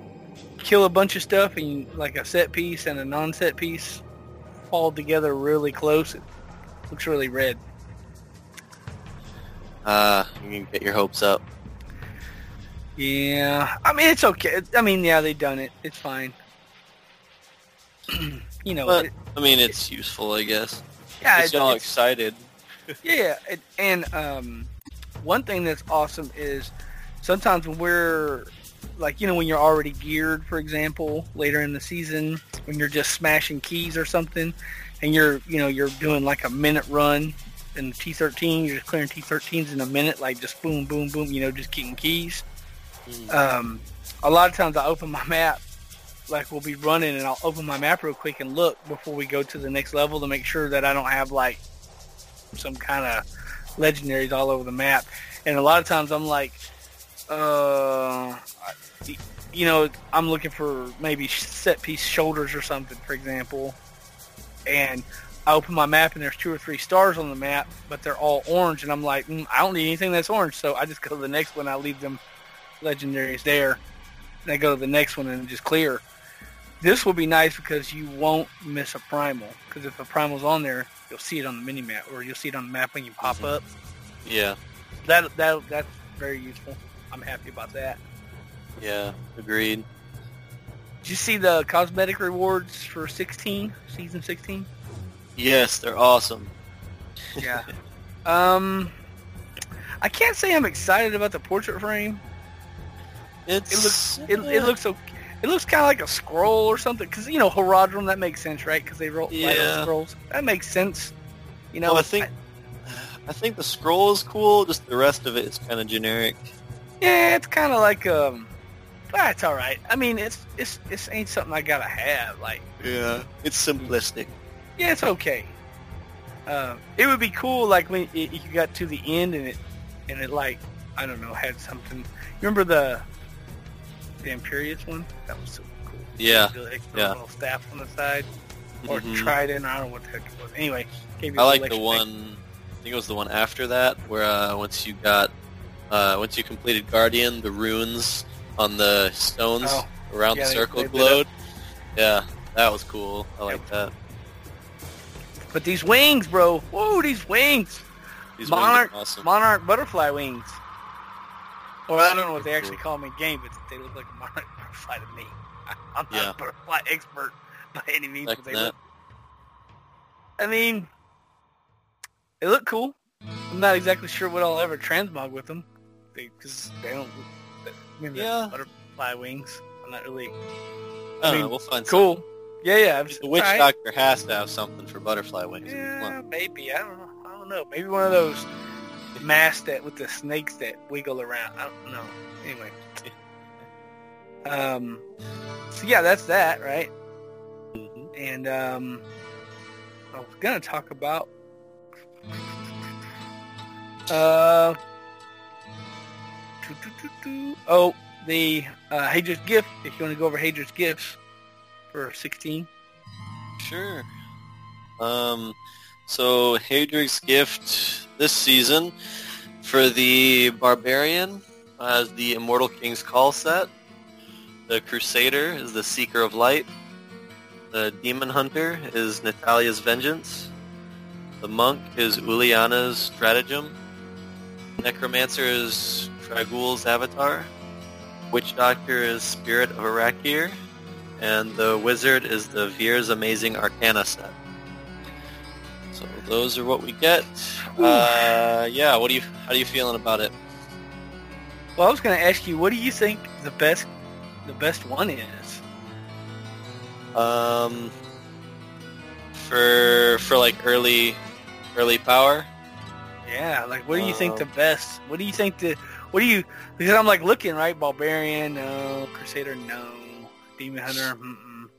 kill a bunch of stuff and you, like a set piece and a non-set piece fall together really close, it looks really red. Uh, you can get your hopes up. Yeah, I mean it's okay. I mean, yeah, they've done it. It's fine. *clears throat* you know, But- it- I mean, it's useful, I guess. yeah, It's it- all it's- excited. *laughs* yeah, it, and um, one thing that's awesome is sometimes when we're like, you know, when you're already geared, for example, later in the season, when you're just smashing keys or something, and you're, you know, you're doing like a minute run in the T13, you're just clearing T13s in a minute, like just boom, boom, boom, you know, just getting keys. Mm. Um, a lot of times I open my *laughs* map, like we'll be running, and I'll open my map real quick and look before we go to the next level to make sure that I don't have like some kind of legendaries all over the map. And a lot of times I'm like, uh, you know, I'm looking for maybe set piece shoulders or something, for example. And I open my map and there's two or three stars on the map, but they're all orange. And I'm like, mm, I don't need anything that's orange. So I just go to the next one. I leave them legendaries there. And I go to the next one and just clear. This will be nice because you won't miss a primal. Because if a primal's on there, you'll see it on the mini map, or you'll see it on the map when you pop Mhm. up. Yeah, That that that's very useful. I'm happy about that. yeah, agreed. Did you see the cosmetic rewards for 16 season 16? Yes, they're awesome. Yeah. *laughs* um, I can't say I'm excited about the portrait frame. It's It looks it, it looks okay. It looks kind of like a scroll or something, because you know Horadrim. That makes sense, right? Because they wrote Yeah. scrolls. That makes sense. You know, Well, I think I think the scroll is cool. Just the rest of it is kind of generic. yeah, it's kind of like um, ah, it's all right. I mean, it's it's it's ain't something I gotta have. Like, Yeah, it's simplistic. yeah, it's okay. Uh, it would be cool, like when it, you got to the end and it and it like I don't know had something. Remember the the Imperius one? That was so cool. Yeah, The extra yeah. little staff on the side. or Mhm. Trident. I don't know what the heck it was. Anyway, I like the one. I think it was the one after that, where uh, once you got, uh, once you completed Guardian, the runes on the stones Oh, around yeah, the circle they glowed. Yeah, that was cool. I like that. But these wings, bro. Whoa, these wings. These Monarch, wings awesome. monarch butterfly wings. Or I don't know what they actually call them in game, but they look like a monarch butterfly *laughs* to me. *laughs* I'm not Yeah. a butterfly expert by any means, Like but they that. look. I mean, they look cool. I'm not exactly sure what I'll ever transmog with them, because they, don't. I mean, Yeah. butterfly wings. I'm not really I I mean, know, we'll find cool. Yeah, yeah. I'm, something. The witch alright. doctor has to have something for butterfly wings. Yeah, maybe. I don't know. I don't know. Maybe one of those masks that with the snakes that wiggle around. I don't know. Anyway. Um. So yeah, that's that, right? Mhm. And um, I was gonna talk about uh. Oh, the uh, Haedrig's gift. If you want to go over Haedrig's gifts for sixteen. Sure. Um, so Haedrig's gift this season for the Barbarian as the Immortal King's Call set. The Crusader is the Seeker of Light. The Demon Hunter is Natalia's Vengeance. The Monk is Uliana's Stratagem. Necromancer is Trag'Oul's Avatar. Witch Doctor is Spirit of Arachyd and the wizard is the Vyr's Amazing Arcana set. So those are what we get. Uh, yeah, what do you? How are you feeling about it? Well, I was going to ask you, what do you think the best the best one is? Um, for for like early early power. Yeah, like what do you think Um, the best? What do you think the what do you? Because I'm like looking right, barbarian, no, crusader, no, demon hunter, mm-mm.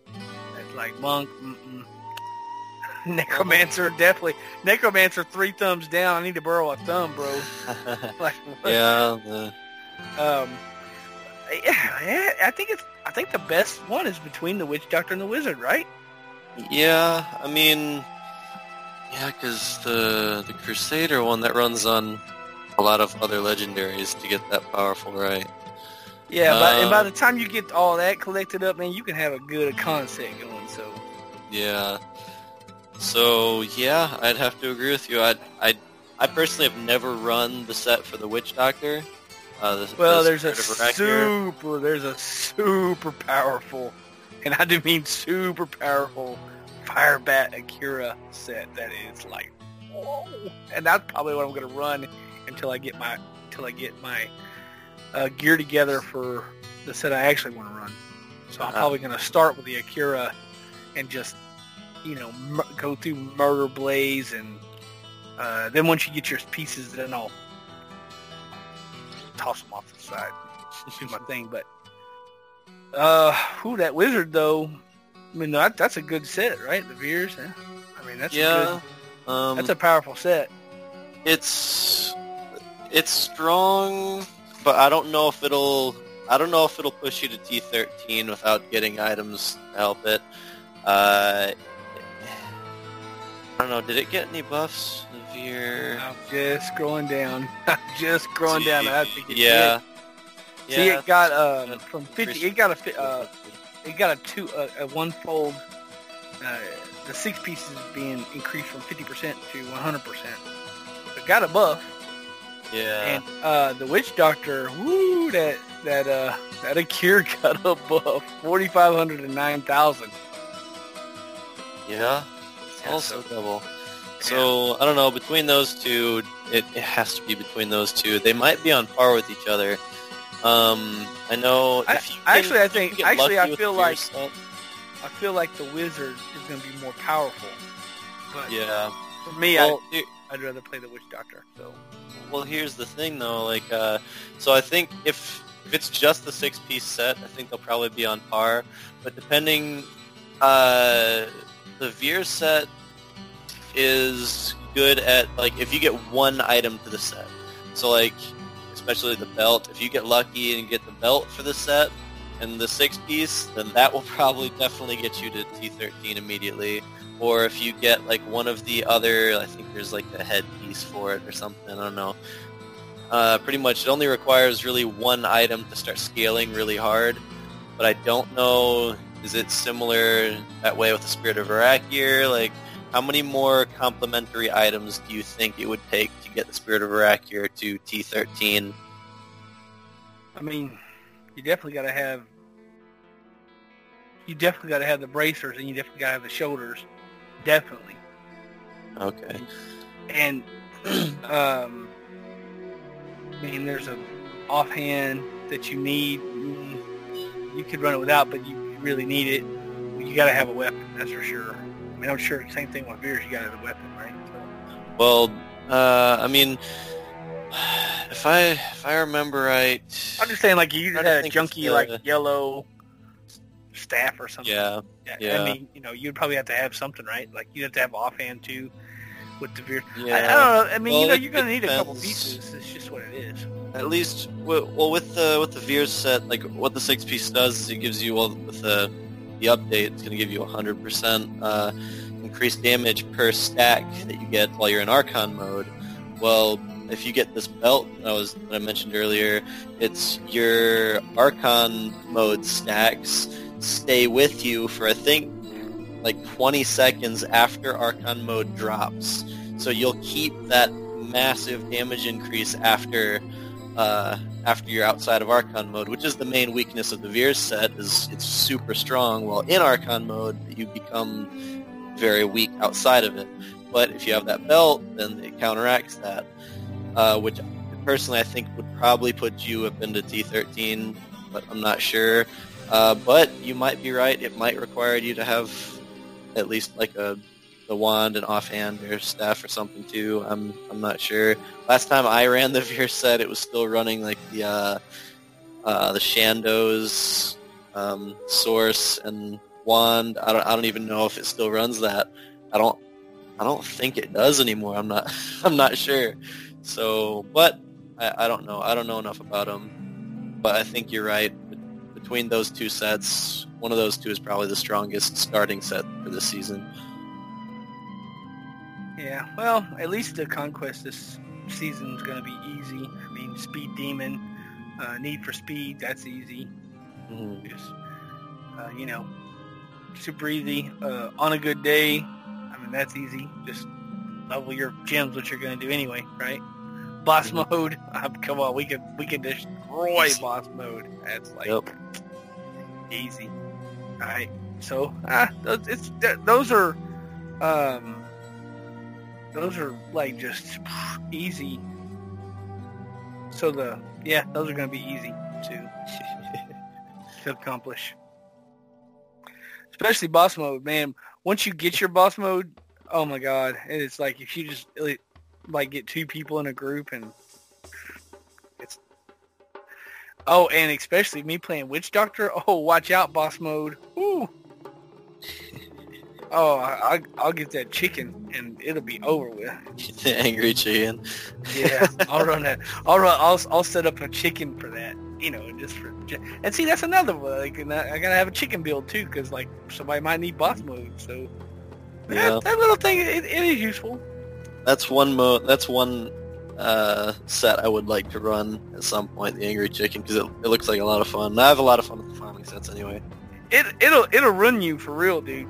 That's like monk, mm-mm. *laughs* necromancer, definitely necromancer. Three thumbs down. I need to borrow a thumb, bro. *laughs* Like, yeah, the, Um, yeah, I think it's. I think the best one is between the witch doctor and the wizard, right? yeah. I mean, yeah, because the the Crusader one that runs on a lot of other legendaries to get that powerful, right? Yeah, but, and by Uh, the time you get all that collected up, man, you can have a good concept going. So, Yeah. So yeah, I'd have to agree with you. I I I personally have never run the set for the Witch Doctor. Uh, the, well, the there's a super, there's a super powerful, and I do mean super powerful Fire Bat Arachyd set that is like, whoa, and that's probably what I'm gonna run until I get my until I get my uh, gear together for the set I actually want to run. So I'm Uh-huh. probably gonna start with the Arachyd and just you know mur- go through Murder Blaze and uh, then once you get your pieces, then I'll toss them off to the side, do my thing. But uh, who that wizard though? I mean, that, that's a good set, right? The Vyr's. Yeah? I mean, that's Yeah. a Um, that's a powerful set. it's it's strong, but I don't know if it'll I don't know if it'll push you to T13 without getting items to help it. Uh, I don't know. Did it get any buffs? Vyr. I'm just scrolling down. *laughs* I'm just scrolling down. I think it yeah. did. See, Yeah. it got um from fifty. It got a uh, it got a two uh, a one fold. Uh, the six pieces being increased from fifty percent to one hundred percent. It got a buff. yeah. And uh, the witch doctor, woo, that that uh that Arachyd *laughs* got a buff, forty five hundred and nine thousand. Yeah. Yeah, also double. So I don't know. Between those two, it, it has to be between those two. They might be on par with each other. Um, I know. I- if you actually, I think- actually, I feel like- set- I feel like the wizard is going to be more powerful. But yeah. for me, Well, I, I'd rather play the witch doctor. So Well, here's the thing, though. Like, uh, so I think if if it's just the six piece set, I think they'll probably be on par. But depending, uh, the Vyr set is good at like if you get one item to the set. So like, especially the belt. If you get lucky and get the belt for the set and the six piece, then that will *laughs* probably definitely get you to T13 immediately or if you get like one of the other, I think there's like a headpiece for it or something. I don't know. Uh, pretty much, it only requires really one item to start scaling really hard. But I don't know. Is it similar that way with the Spirit of Arachyd? Like, how many more complementary items do you think it would take to get the Spirit of Arachyd to T13? I mean, you definitely got to have. You definitely got to have the bracers, and you definitely got to have the shoulders. Definitely. Okay. And *clears throat* um, I mean, there's a offhand that you need. Mm, You could run it without, but you really need it. You got to have a weapon, that's for sure. I mean, I'm sure same thing with Vyr's. You got to have a weapon, right? So, Well, uh, I mean, *sighs* if I if I remember right, I'm just saying, like you just had a junky the- like yellow staff or something. yeah, Yeah, Yeah. I mean, you know, you'd probably have to have something, right? Like you'd have to have offhand too, with the beer. yeah. I, I don't know. I mean, you know, you're gonna need a couple pieces. It's just what it is. At least, well, with the with the Vyr's set, like what the six piece does is it gives you well with the the update. It's going to give you 100% uh, increased damage per stack that you get while you're in Archon mode. Well, if you get this belt that I was that I mentioned earlier, it's your Archon mode stacks stay with you for I think like 20 seconds after Archon mode drops. So you'll keep that massive damage increase after uh, after you're outside of Archon mode, which is the main weakness of the Vyr's set. Is it's super strong. While in Archon mode, you become very weak outside of it. But if you have that belt, then it counteracts that, uh, which personally I think would probably put you up into T13, but I'm not sure. Uh, but you might be right. It might require you to have at least like a the wand and offhand or staff or something too. I'm I'm not sure. Last time I ran the *laughs* Vyr set, it was still running like the uh, uh, the Chantodo's um, source and wand. I don't I don't even know if it still runs that. I don't I don't think it does anymore. I'm not *laughs* I'm not sure. So, but I, I don't know. I don't know enough about them. But I think you're right. Between those two sets, one of those two is probably the strongest starting set for this season. Yeah. Well, at least the conquest this season's gonna be easy. I mean, Speed Demon, uh, Need for Speed, that's easy. Mhm. Just uh, you know, super easy. Uh, on a good day, I mean that's easy. Just level your gems, which you're gonna do anyway, right? Boss Mhm. mode. Uh, *laughs* come on, we can we can destroy boss mode. That's like Yep. easy. All right. So ah, those, it's those are um those are like just easy. So the yeah, those are gonna be easy to *laughs* to accomplish. Especially boss mode, man. Once you get your boss mode, oh my god, and it's like if you just like, like get two people in a group and it's oh, and especially me playing Witch Doctor. Oh, watch out, boss mode. Ooh. *laughs* Oh, I, I, I'll get that chicken and it'll be over with. the *laughs* angry chicken. Yeah, *laughs* I'll run that. I'll run. I'll I'll set up a chicken for that. You know, just for and see that's another one. Like, I, I gotta have a chicken build too, because like somebody might need boss mode. So Yeah. that, that little thing, it, it is useful. That's one mo. That's one uh, set I would like to run at some point. The angry chicken because it, it looks like a lot of fun. I have a lot of fun with the farming sets anyway. It it'll it'll run you for real, dude.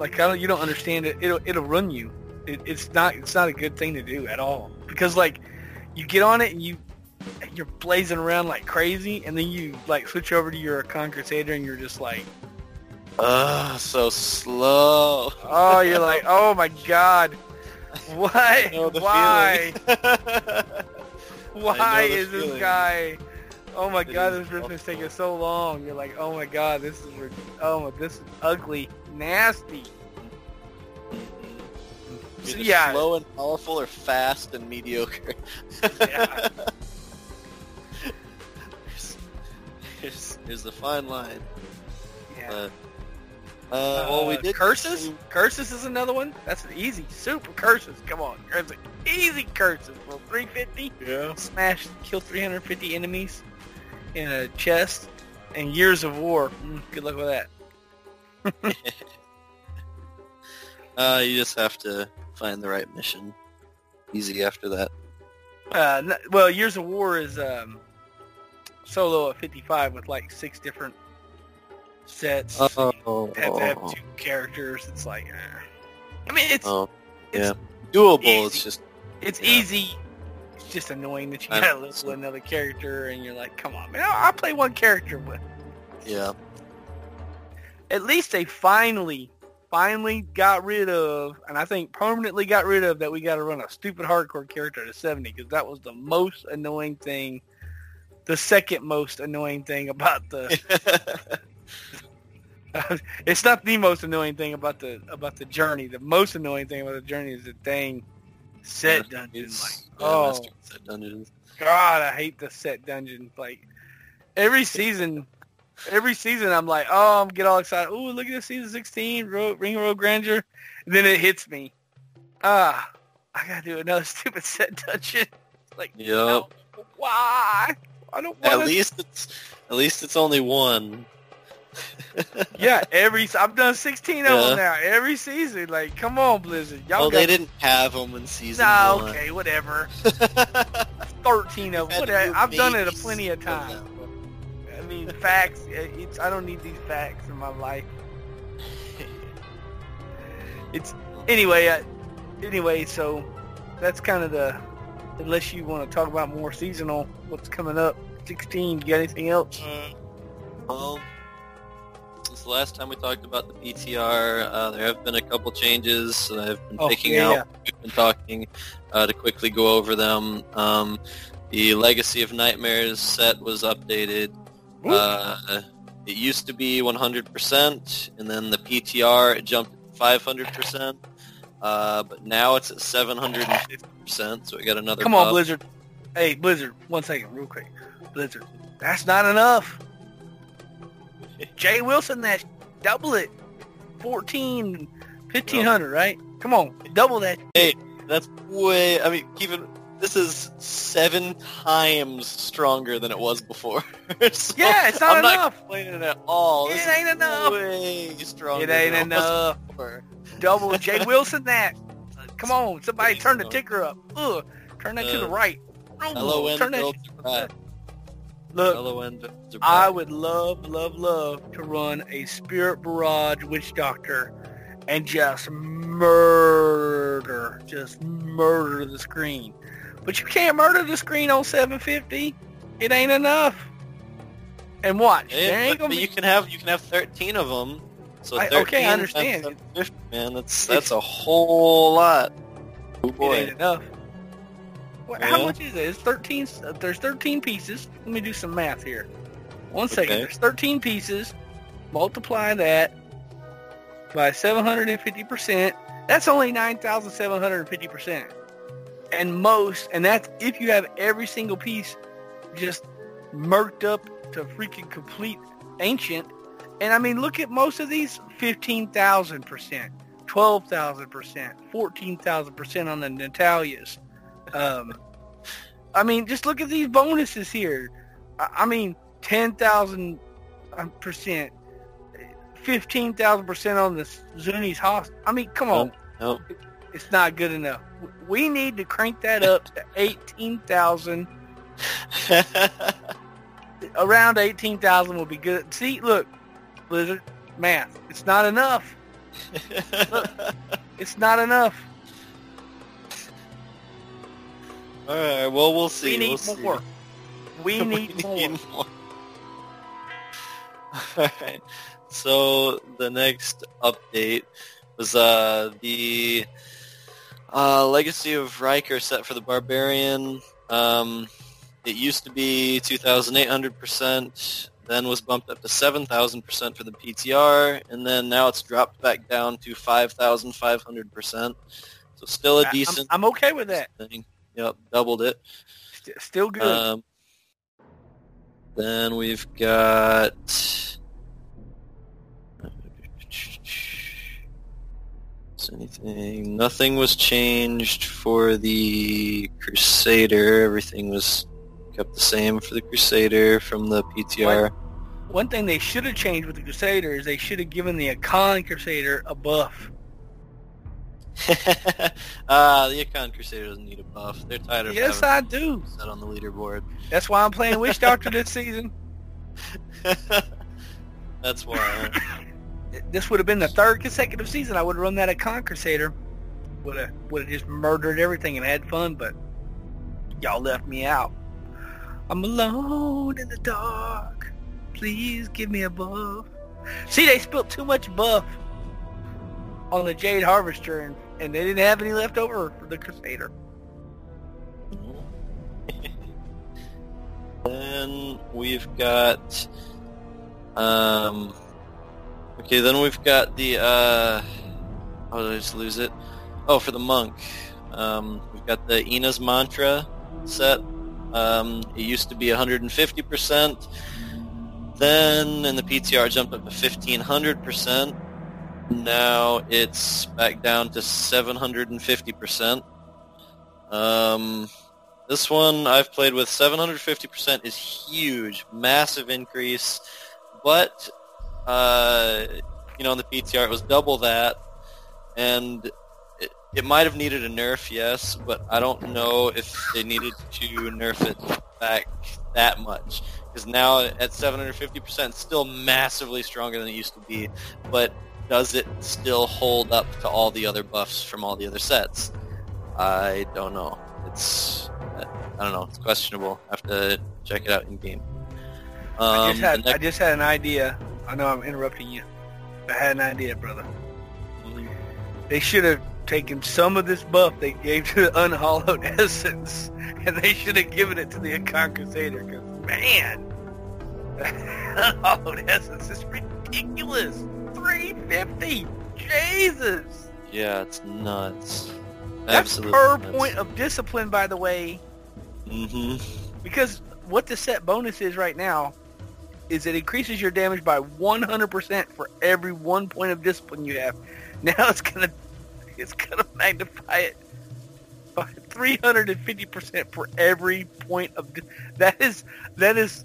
Like I don't, you don't understand it. It'll it'll run you. It, it's not it's not a good thing to do at all because like you get on it and you you're blazing around like crazy, and then you like switch over to your Con Crusader and you're just like Ah, so slow. *laughs* Oh, you're like, oh my god. What? I know the Why? *laughs* Why is this guy? Oh my god, this rift is taking so long. You're like, oh my god, this is oh my, this is ugly, nasty. So, yeah, slow and powerful or fast and mediocre. Yeah. *laughs* here's, here's, the fine line. yeah. But, uh, well, we Uh, did curses. Curses is another one. That's an easy, super curses. Come on, curses. Easy curses. Well, 350. Yeah. Smash, kill 350 enemies in a chest, and years of war. Mm, good luck with that. *laughs* Uh, you just have to find the right mission. Easy after that. Uh, n- well, Years of War is um, solo at 55 with like six different sets. Oh, have to have two characters. It's like, uh, I mean, it's oh, it's yeah. Doable. easy. It's just it's yeah. easy. Just annoying that you gotta know. level another character, and you're like, come on, man, I'll, I'll play one character with. yeah. At least they finally, finally got rid of, and I think permanently got rid of that. We got to run a stupid hardcore character to 70 because that was the most annoying thing. The second most annoying thing about the *laughs* *laughs* it's not the most annoying thing about the about the journey. The most annoying thing about the journey is the dang set dungeon. Like, yeah, oh set dungeons. god, I hate the set dungeon. Like every season, every season, I'm like, oh, I'm get all excited. Oh, look at this season 16, Ro- Ring of Royal Grandeur. And then it hits me. Ah, I gotta do another *laughs* stupid set dungeon. Like, Yep. no, why? I don't At want to. least it's at least it's only one. Yeah, every I've done 16 of Yeah. them now. Every season, like, come on, Blizzard, y'all well, got they didn't have them in season Nah, one. okay, whatever. *laughs* 13 of them. what I've done it a plenty of times. I mean, facts. uh, It's I don't need these facts in my life. *laughs* It's anyway. Uh, anyway, so that's kind of the. Unless you want to talk about more seasonal, what's coming up? 16. You got anything else? The last time we talked about the PTR, uh, there have been a couple changes that I've been Oh, picking yeah, out. yeah. We've been talking uh, to quickly go over them. Um, the Legacy of Nightmares set was updated. Uh, it used to be 100%, and then the PTR it jumped 500%. Uh, but now it's at 750%, so we got another Come on. Blizzard. Hey, Blizzard. One second, real quick. Blizzard. That's not enough. Jay Wilson, that double it. 14, 1500, right? Come on, double that. Hey, that's way. I mean, even this is seven times stronger than it was before. *laughs* So, Yeah, it's not I'm not enough. complaining at all. It This ain't enough. Way stronger. It ain't enough. Double Jay *laughs* Wilson that. Come on, somebody turn the ticker up. Ugh, turn that to the Uh, right. Hello, turn that. back. Look, I would love, love, love to run a Spirit Barrage Witch Doctor and just murder, just murder the screen. But you can't murder the screen on 750. It ain't enough. And watch, Yeah, but, be. you can have you can have thirteen of them. So I- okay, I understand. man, that's *laughs* that's a whole lot. Oh It ain't enough. What, How much is it? It's 13. uh, There's 13 pieces. Let me do some math here. One second. Okay. There's 13 pieces. Multiply that by 750%. That's only 9,750%. And most, and that's if you have every single piece just murked up to freaking complete ancient. And I mean, look at most of these 15,000%, 12,000%, 14,000% on the Natalias. Um, I mean, just look at these bonuses here. I, I mean, 10,000 um, percent, 15,000 percent on the Zuni's host. I mean, come on. Nope. It's not good enough. We need to crank that up to 18,000. *laughs* Around 18,000 will be good. See, look, Blizzard, math. It's not enough. *laughs* It's not enough. All right. Well, we'll see. We need we'll see. more. We *laughs* need more. more. *laughs* Alright. So the next update was uh, the uh, Legacy of Raekor set for the Barbarian. Um, it used to be 2,800%, then was bumped up to 7,000% for the PTR, and then now it's dropped back down to 5,500%. So still a I- I'm- decent I'm, okay with that. thing. Yep, doubled it. Still good. Um, then we've got. Is anything? Nothing was changed for the Crusader. Everything was kept the same for the Crusader from the PTR. One thing they should have changed with the Crusader is they should have given the Akkhan Crusader a buff. Ah, *laughs* the Akkhan Crusader doesn't need a buff. They're tired of Yes, I do. set on the leaderboard. That's why I'm playing Witch Doctor *laughs* this season. *laughs* That's why. This would have been the third consecutive season I would have run that Akkhan Crusader. Would have would have just murdered everything and had fun, but y'all left me out. I'm alone in the dark. Please give me a buff. See, they spilled too much buff on the Jade Harvester, and, and they didn't have any left over for the Crusader. *laughs* then we've got um okay then we've got the uh oh did I just lose it? Oh for the monk. Um we've got the Inna's mantra set. Um it used to be 150% then in the PTR jumped up to 1500% now it's back down to 750% um this one I've played with 750% is huge, massive increase, but uh, you know in the PTR it was double that, and it, it might have needed a nerf, yes, but I don't know if they needed to nerf it back that much because now at 750% it's still massively stronger than it used to be, but does it still hold up to all the other buffs from all the other sets? I don't know. It's I don't know. It's questionable. I have to check it out in game. Um, I just had the I just had an idea. I know I'm interrupting you. I had an idea, brother. They should have taken some of this buff they gave to the unhallowed *laughs* essence, and they should have given it to the Akkhan Crusader. Because man, *laughs* unhallowed essence is ridiculous. Three fifty. Jesus. yeah, it's nuts. That's Absolutely per nuts. point of discipline, by the way. Mm-hmm. Because what the set bonus is right now is it increases your damage by 100% for every one point of discipline you have. *laughs* Now it's gonna it's gonna magnify it by 350% for every point of di- that is that is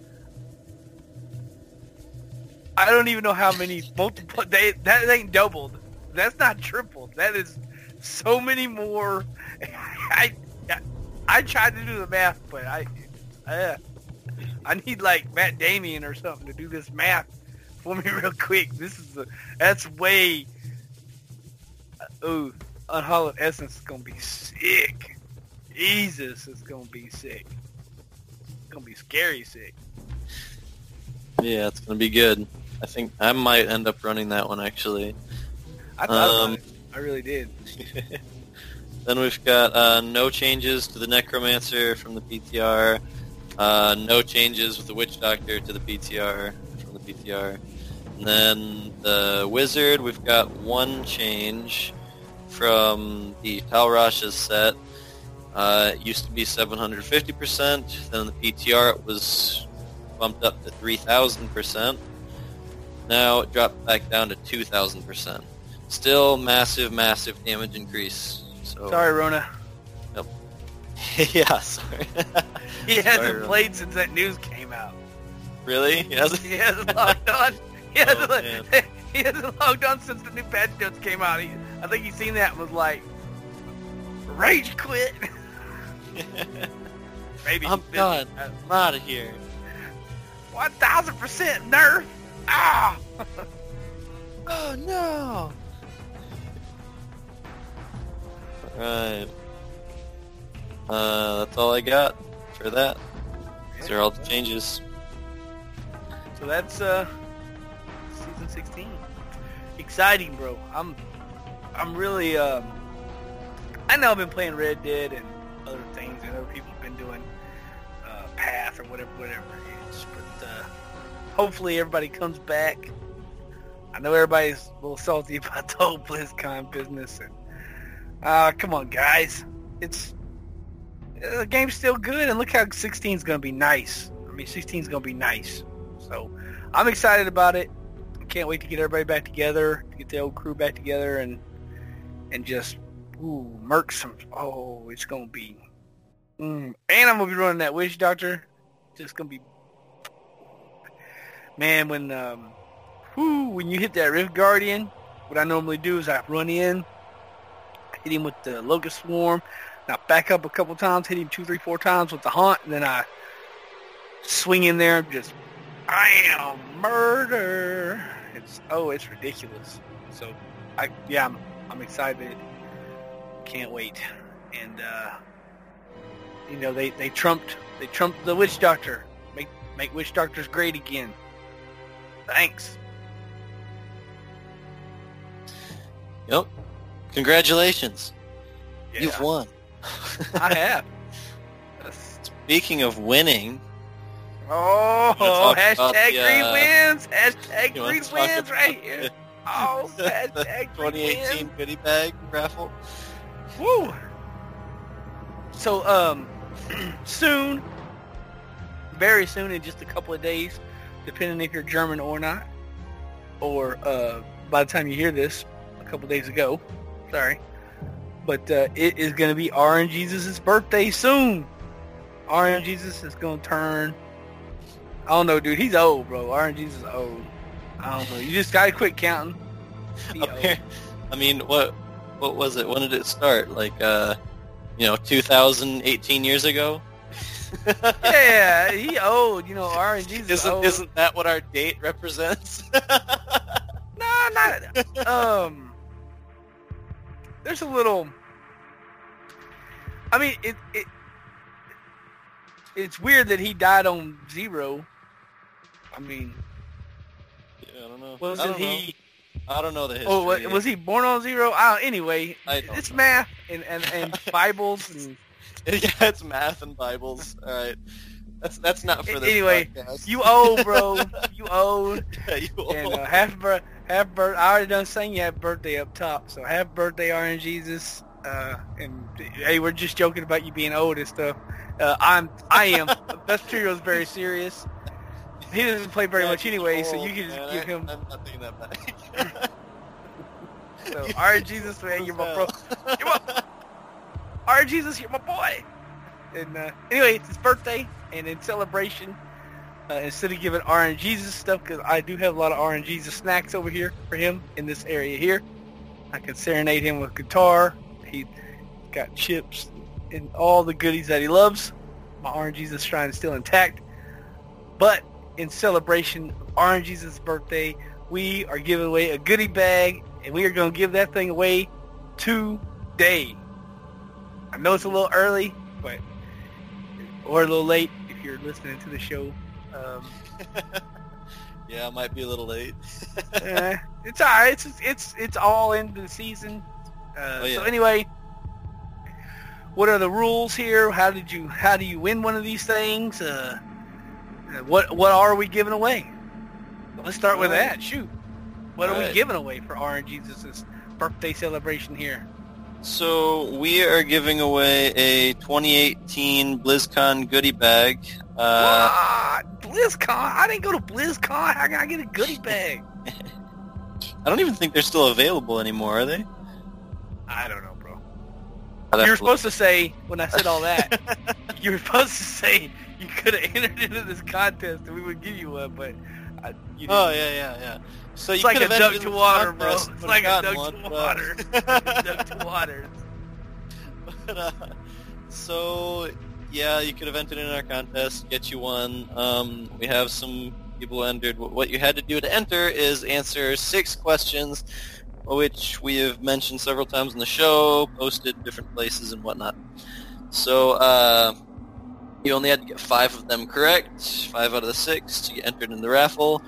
I don't even know how many multiple *laughs* they that ain't doubled. That's not tripled. That is so many more. I *laughs* I, I tried to do the math, but I uh, I need like Matt Damon or something to do this math for me *laughs* real quick. This is a, that's way. Uh, ooh, unhallowed essence is gonna be sick. Jesus, it's gonna be sick. It's gonna be scary sick. Yeah, it's gonna be good. I think I might end up running that one actually. I thought Um. I really did. *laughs* then we've got uh, no changes to the Necromancer from the PTR. Uh, no changes with the Witch Doctor to the PTR from the PTR. And then the Wizard, we've got one change from the Tal Rasha's set. Uh, it used to be 750%. Then in the PTR it was bumped up to 3,000%. Now it dropped back down to 2,000%. Still massive, massive damage increase. So Sorry, Rona. Nope. *laughs* Yeah, sorry. He hasn't Rona. played since that news came out. Really? He hasn't? He hasn't logged on. He hasn't, Oh, *laughs* he hasn't logged on since the new patch notes came out. He, I think he's seen that and was like, rage quit. *laughs* Maybe I'm done. I'm out of here. One thousand percent nerf. Ah. *laughs* Oh no! Alright. Uh, that's all I got for that. These are all the changes. So that's uh, season 16. Exciting, bro. I'm I'm really um I know I've been playing Red Dead and other things and other people have been doing uh, Path or whatever whatever hopefully everybody comes back. I know everybody's a little salty *laughs* about the whole BlizzCon business and uh come on guys. It's uh, the game's still good and look how 16 is going to be nice. I mean 16 is going to be nice. So I'm excited about it. Can't wait to get everybody back together, to get the old crew back together, and and just ooh, murk some. Oh, it's gonna be. Mm. And I'm gonna be running that witch doctor. Just gonna be. Man, when um, when you hit that Rift Guardian, what I normally do is I run in, hit him with the Locust Swarm, and I back up a couple times, hit him two, three, four times with the Haunt, and then I swing in there, just I am murder. It's oh, it's ridiculous. So, I yeah, I'm I'm excited. Can't wait. And uh, you know they they trumped they trumped the witch doctor. Make make witch doctors great again. Thanks. Yep. Congratulations. Yeah, You've won. I have. *laughs* Speaking of winning, Oh, hashtag the, green uh, wins. Hashtag green wins right here. *laughs* Oh, hashtag green 2018 goodie bag raffle. Woo! So, um, *clears throat* soon, very soon, in just a couple of days, depending if you're German or not, or uh, by the time you hear this, a couple days ago, sorry, but uh, it is going to be RN Jesus' birthday soon. RN Jesus is going to turn, I don't know, dude, he's old, bro. RN Jesus is old. I don't know. You just got to quit counting. *laughs* I mean, what what was it? When did it start? Like, uh, you know, 2018 years ago. *laughs* yeah, he owed. You know, RN Jesus Isn't old. isn't that what our date represents? *laughs* No, not um. There's a little. I mean, it it. It's weird that he died on zero. I mean, Yeah, I don't know. Wasn't don't know. he? I don't know the history. Oh, what, was he born on zero? Uh, anyway, I don't it's know. math and and, and *laughs* Bibles and *laughs* yeah, it's math and Bibles. All right, that's that's not for this Anyway, podcast. you old, bro. *laughs* You old. yeah, you And old. uh, happy bir- happy birth. I already done sang you happy birthday up top. So happy birthday, RN Jesus. Uh, and hey, we're just joking about you being old and stuff. Uh, I'm, I am. Best Trio is very serious. He doesn't play very Yeah, much anyway, so you can just man. give him. I'm not taking that back. *laughs* So RN Jesus, man, you're my bro. You're my, RN Jesus, you're my boy. And uh, anyway, it's his birthday, and in celebration, uh, instead of giving RN Jesus stuff, because I do have a lot of RN Jesus snacks over here for him in this area here, I can serenade him with guitar. He got chips and all the goodies that he loves. My RN Jesus shrine is still intact. But in celebration of RN Jesus' birthday, we are giving away a goodie bag, and we are going to give that thing away today. I know it's a little early, but or a little late if you're listening to the show. Um, *laughs* yeah, it might be a little late. eh, *laughs* it's all right. It's it's it's all into the season. Uh, Oh, yeah. So anyway, what are the rules here? How did you how do you win one of these things? Uh, uh, what what are we giving away? Let's start with that. Shoot, what are All we giving away for RN Jesus' birthday celebration here? So we are giving away a 2018 BlizzCon goodie bag. Uh, what? BlizzCon? I didn't go to BlizzCon. How can I get a goodie *laughs* bag? I don't even think they're still available anymore, are they? I don't know, bro. You were look. supposed to say when I said all that. *laughs* you were supposed to say you could have *laughs* entered into this contest and we would give you one, but I, you didn't. Oh yeah, yeah, yeah. So It's you like could a have duck entered to water, bro. It's like a duck one, to water. *laughs* to water. But, uh, so yeah, you could have entered in our contest, get you one. Um, we have some people who entered. What you had to do to enter is answer six questions, which we have mentioned several times in the show, posted different places and whatnot. So uh, you only had to get five of them correct, five out of the six to get entered in the raffle,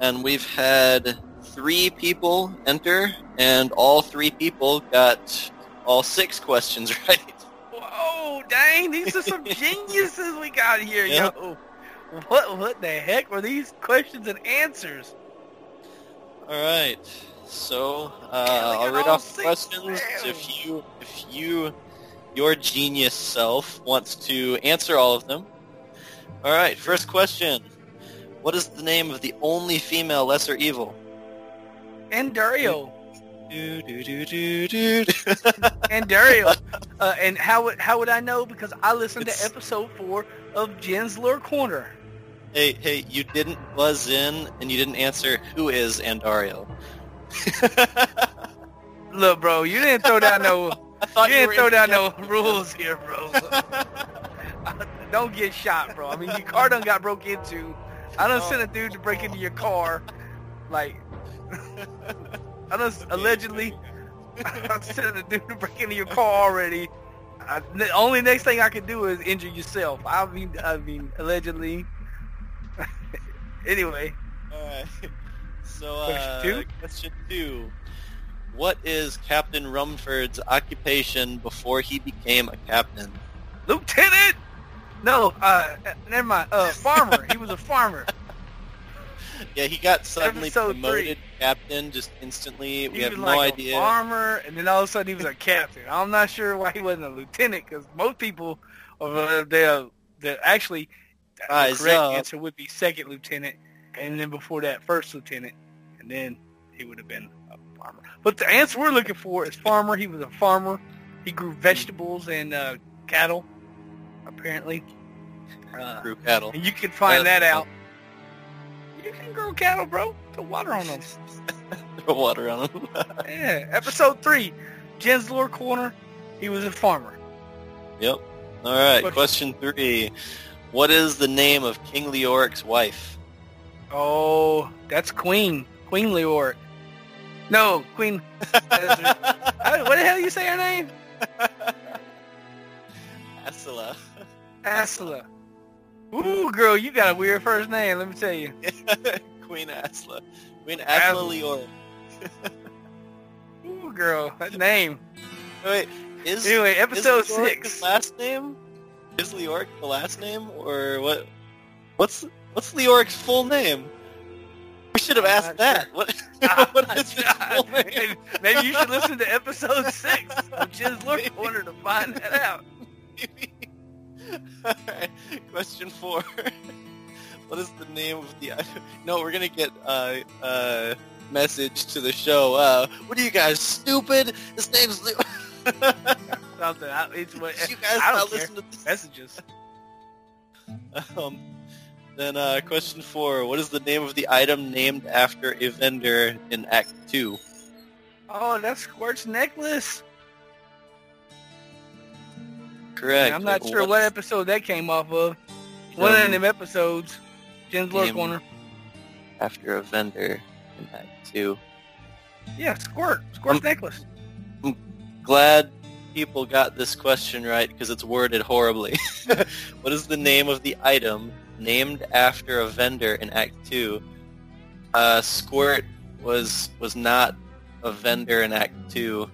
and we've had three people enter, and all three people got all six questions *laughs* right. Whoa, dang, these are some *laughs* geniuses we got here, Yeah. yo. What what the heck were these questions and answers? All right. So uh, I'll read off the questions. rounds. If you, if you, your genius self wants to answer all of them. All right. First question: What is the name of the only female lesser evil? Andariel. Do, do, do, do, do. Andariel. *laughs* uh, and how would how would I know? Because I listened It's- to episode four of Jen's Lore Corner. hey, hey! You didn't buzz in, and you didn't answer. Who is Andariel? *laughs* Look, bro, you didn't throw down no *laughs* I thought you didn't throw down no rules here, bro. Don't get shot, bro. I mean, your car done got broke into. I done send a dude to break into your car. Like, *laughs* I done allegedly *laughs* I sent a dude to break into your car already. I, the only next thing I can do is injure yourself. I mean, I mean, allegedly. *laughs* anyway, Alright. So, Question uh, two? question two. What is Captain Rumford's occupation before he became a captain? Lieutenant. No, uh, never mind. Uh, farmer. he was a farmer. *laughs* Yeah, he got suddenly Episode promoted captain just instantly. We He have no like idea. a farmer, and then all of a sudden he was a captain. I'm not sure why he wasn't a lieutenant, because most people, uh, they they actually the correct up. answer would be second lieutenant, and then before that first lieutenant, and then he would have been a farmer. But the answer we're looking for is farmer. He was a farmer. He grew vegetables and uh, cattle, apparently. Uh, Grew cattle. and you can find That's that out. You can grow cattle, bro. Put water on them. Throw water on them. *laughs* *laughs* Yeah, episode three, Jen's Lore Corner. He was a farmer. yep. All right. Question- Question three. What is the name of King Leoric's wife? Oh, that's Queen. Queen Leoric. No, Queen. *laughs* What the hell you say her name? Asylla. Asla. Ooh, girl, you got a weird first name. Let me tell you. *laughs* Queen Asla. Queen Asla Asla. *laughs* Ooh, girl, that name. Wait, is Anyway, episode is six. last name? Is Leoric the last name, or what? What's what's Leoric's full name? We should have asked that. What, *laughs* what is his full name? maybe, maybe you should listen to episode six of Jen's Lore Corner to find that out. Alright, *laughs* question four. *laughs* what is the name of the? No, we're gonna get uh uh message to the show. Uh, what are you guys stupid? His name's. Le- Something. *laughs* I, it's what you guys I don't listen to this? messages. Um, then uh, question four: What is the name of the item named after a vendor in Act Two? Oh, that's Squirt's necklace. Correct. I'm not sure what episode that came off of. One Um, of them episodes. Jen's Lore Corner. after a vendor in Act Two. Yeah, Squirt. Squirt's Um, necklace. I'm glad people got this question right because it's worded horribly. *laughs* what is the name of the item named after a vendor in Act Two? Uh, Squirt was was not a vendor in Act Two.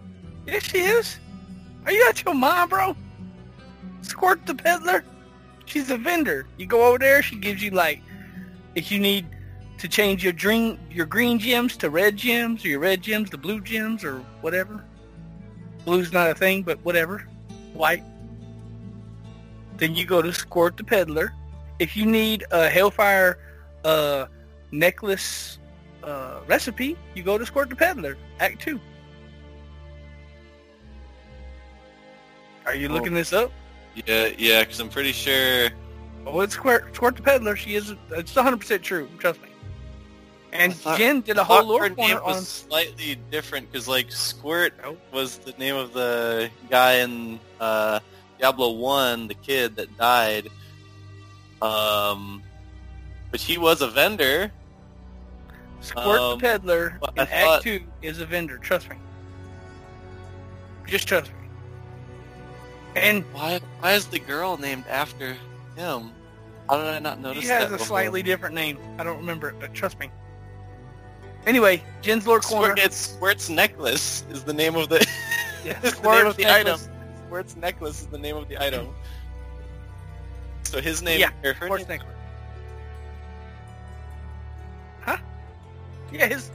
Yes, she is. Are you out your mind, bro? Squirt the peddler. She's a vendor. You go over there, she gives you like, if you need to change your dream, your green gems to red gems, or your red gems to blue gems, or whatever. Blue's not a thing, but whatever. White. Then you go to Squirt the peddler. If you need a Hellfire uh, necklace uh, recipe, you go to Squirt the peddler. Act two. Are you Oh. looking this up? Yeah, yeah, because I'm pretty sure. Oh, it's Squirt, Squirt the Peddler. She is. It's 100% true. Trust me. And thought- Jen did a whole thought lore her name corner was on. slightly different because like Squirt was the name of the guy in uh, Diablo One, the kid that died. Um, but he was a vendor. Squirt um, the Peddler in I Act 2 is a vendor. Trust me. Just trust me. And Why? Why is the girl named after him? How did I not notice he has a before? slightly different name. I don't remember it, but trust me. Anyway, Jen's Squirt, Corner. it's Squirt's necklace is the name of the *laughs* Yeah, is the name of the necklace. item. Squirt's necklace is the name of the item. So his name Yeah, or name- necklace. Huh? Yeah, his,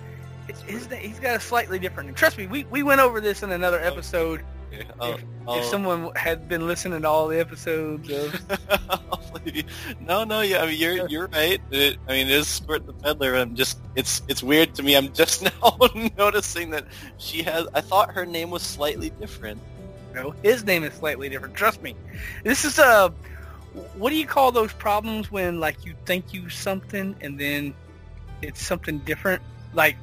his, his he's got a slightly different name. Trust me, we, we went over this in another episode. Okay, I'll- If I'll- someone had been listening to all the episodes of... I'll believe you. no, no, yeah, I mean, you're you're right. It, I mean, it is Squirt the Peddler. I'm just, it's it's weird to me. I'm just *laughs* now *laughs* noticing that she has. I thought her name was slightly different. No, his name is slightly different. Trust me. This is uh what do you call those problems when like you think you something and then it's something different? Like,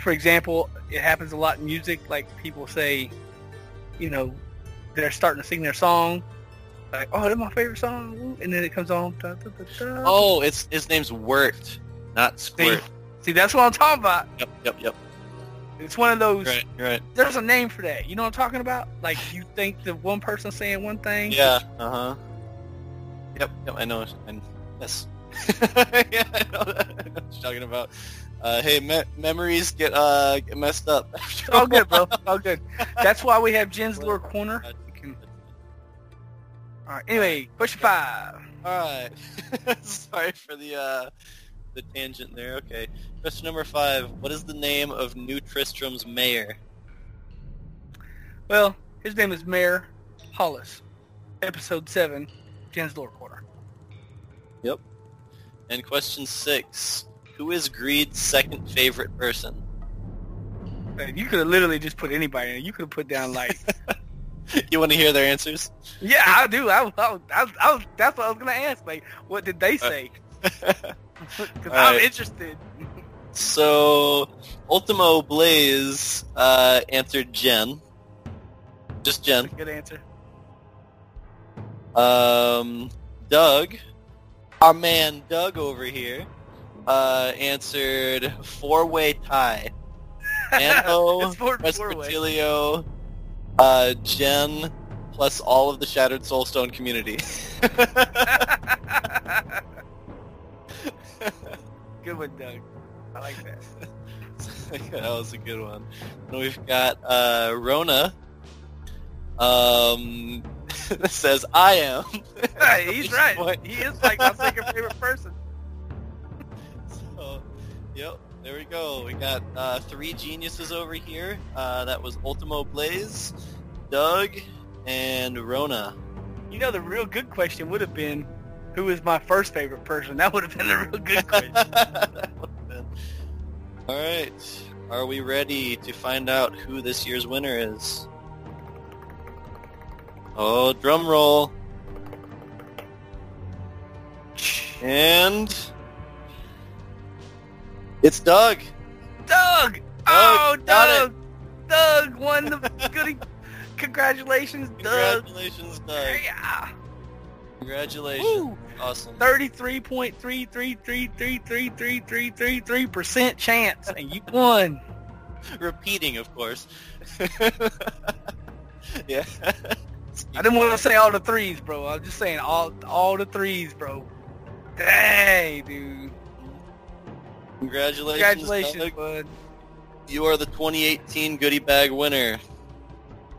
for example, it happens a lot in music. Like people say, you know, they're starting to sing their song, like, "Oh, that's my favorite song," and then it comes on. Da, da, da. Oh, it's his name's Wirt, not see, Squirt. see, that's what I'm talking about. Yep, yep, yep. It's one of those. Right, right. There's a name for that. You know what I'm talking about? Like you think the one person saying one thing. Yeah. Uh huh. Yep. Yep. I know. And yes. *laughs* yeah, I know, that. I know what you're talking about. Uh, hey, me- memories get uh get messed up. *laughs* All good, bro. All good. That's why we have Jen's Lore Corner. Can... All right. Anyway, question five. All right. *laughs* Sorry for the uh the tangent there. Okay. Question number five. What is the name of New Tristram's mayor? Well, his name is Mayor Hollis. Episode seven, Jen's Lore Corner. Yep. And question six. Who is Greed's second favorite person? Man, you could have literally just put anybody in. You could have put down like, *laughs* you want to hear their answers? yeah, I do. I, I, I, I was, that's what I was gonna ask. Like, what did they say? *laughs* *laughs* Because I'm Alright. interested. So, Ultimo Blaze uh, answered Jen. Just Jen. Good answer. Um, Doug, our man Doug over here, uh, answered four-way tie. *laughs* Anno, It's four- four-way. Presbytilio, uh, Jen, plus all of the Shattered Soulstone community. *laughs* Good one, Doug. I like that. *laughs* that was a good one. And we've got uh, Rona. Um, says I am. He's right. Boy. He is like my second favorite person. Yep, there we go. We got uh, three geniuses over here. Uh, that was Ultimo Blaze, Doug, and Rona. You know, the real good question would have been, who is my first favorite person? That would have been the real good *laughs* question. That would've been- All right, are we ready to find out who this year's winner is? Oh, drum roll. And it's Doug. Doug. Doug oh, Doug. Doug won the goody. Congratulations, Doug. Congratulations, Doug. Yeah. Congratulations. Woo. Awesome. 33.333333333% chance, and you won. Repeating, of course. yeah. I didn't want to say all the threes, bro. I'm just saying all all the threes, bro. Dang, dude. Congratulations, Congratulations, Doug. bud. You are the 2018 goodie bag winner.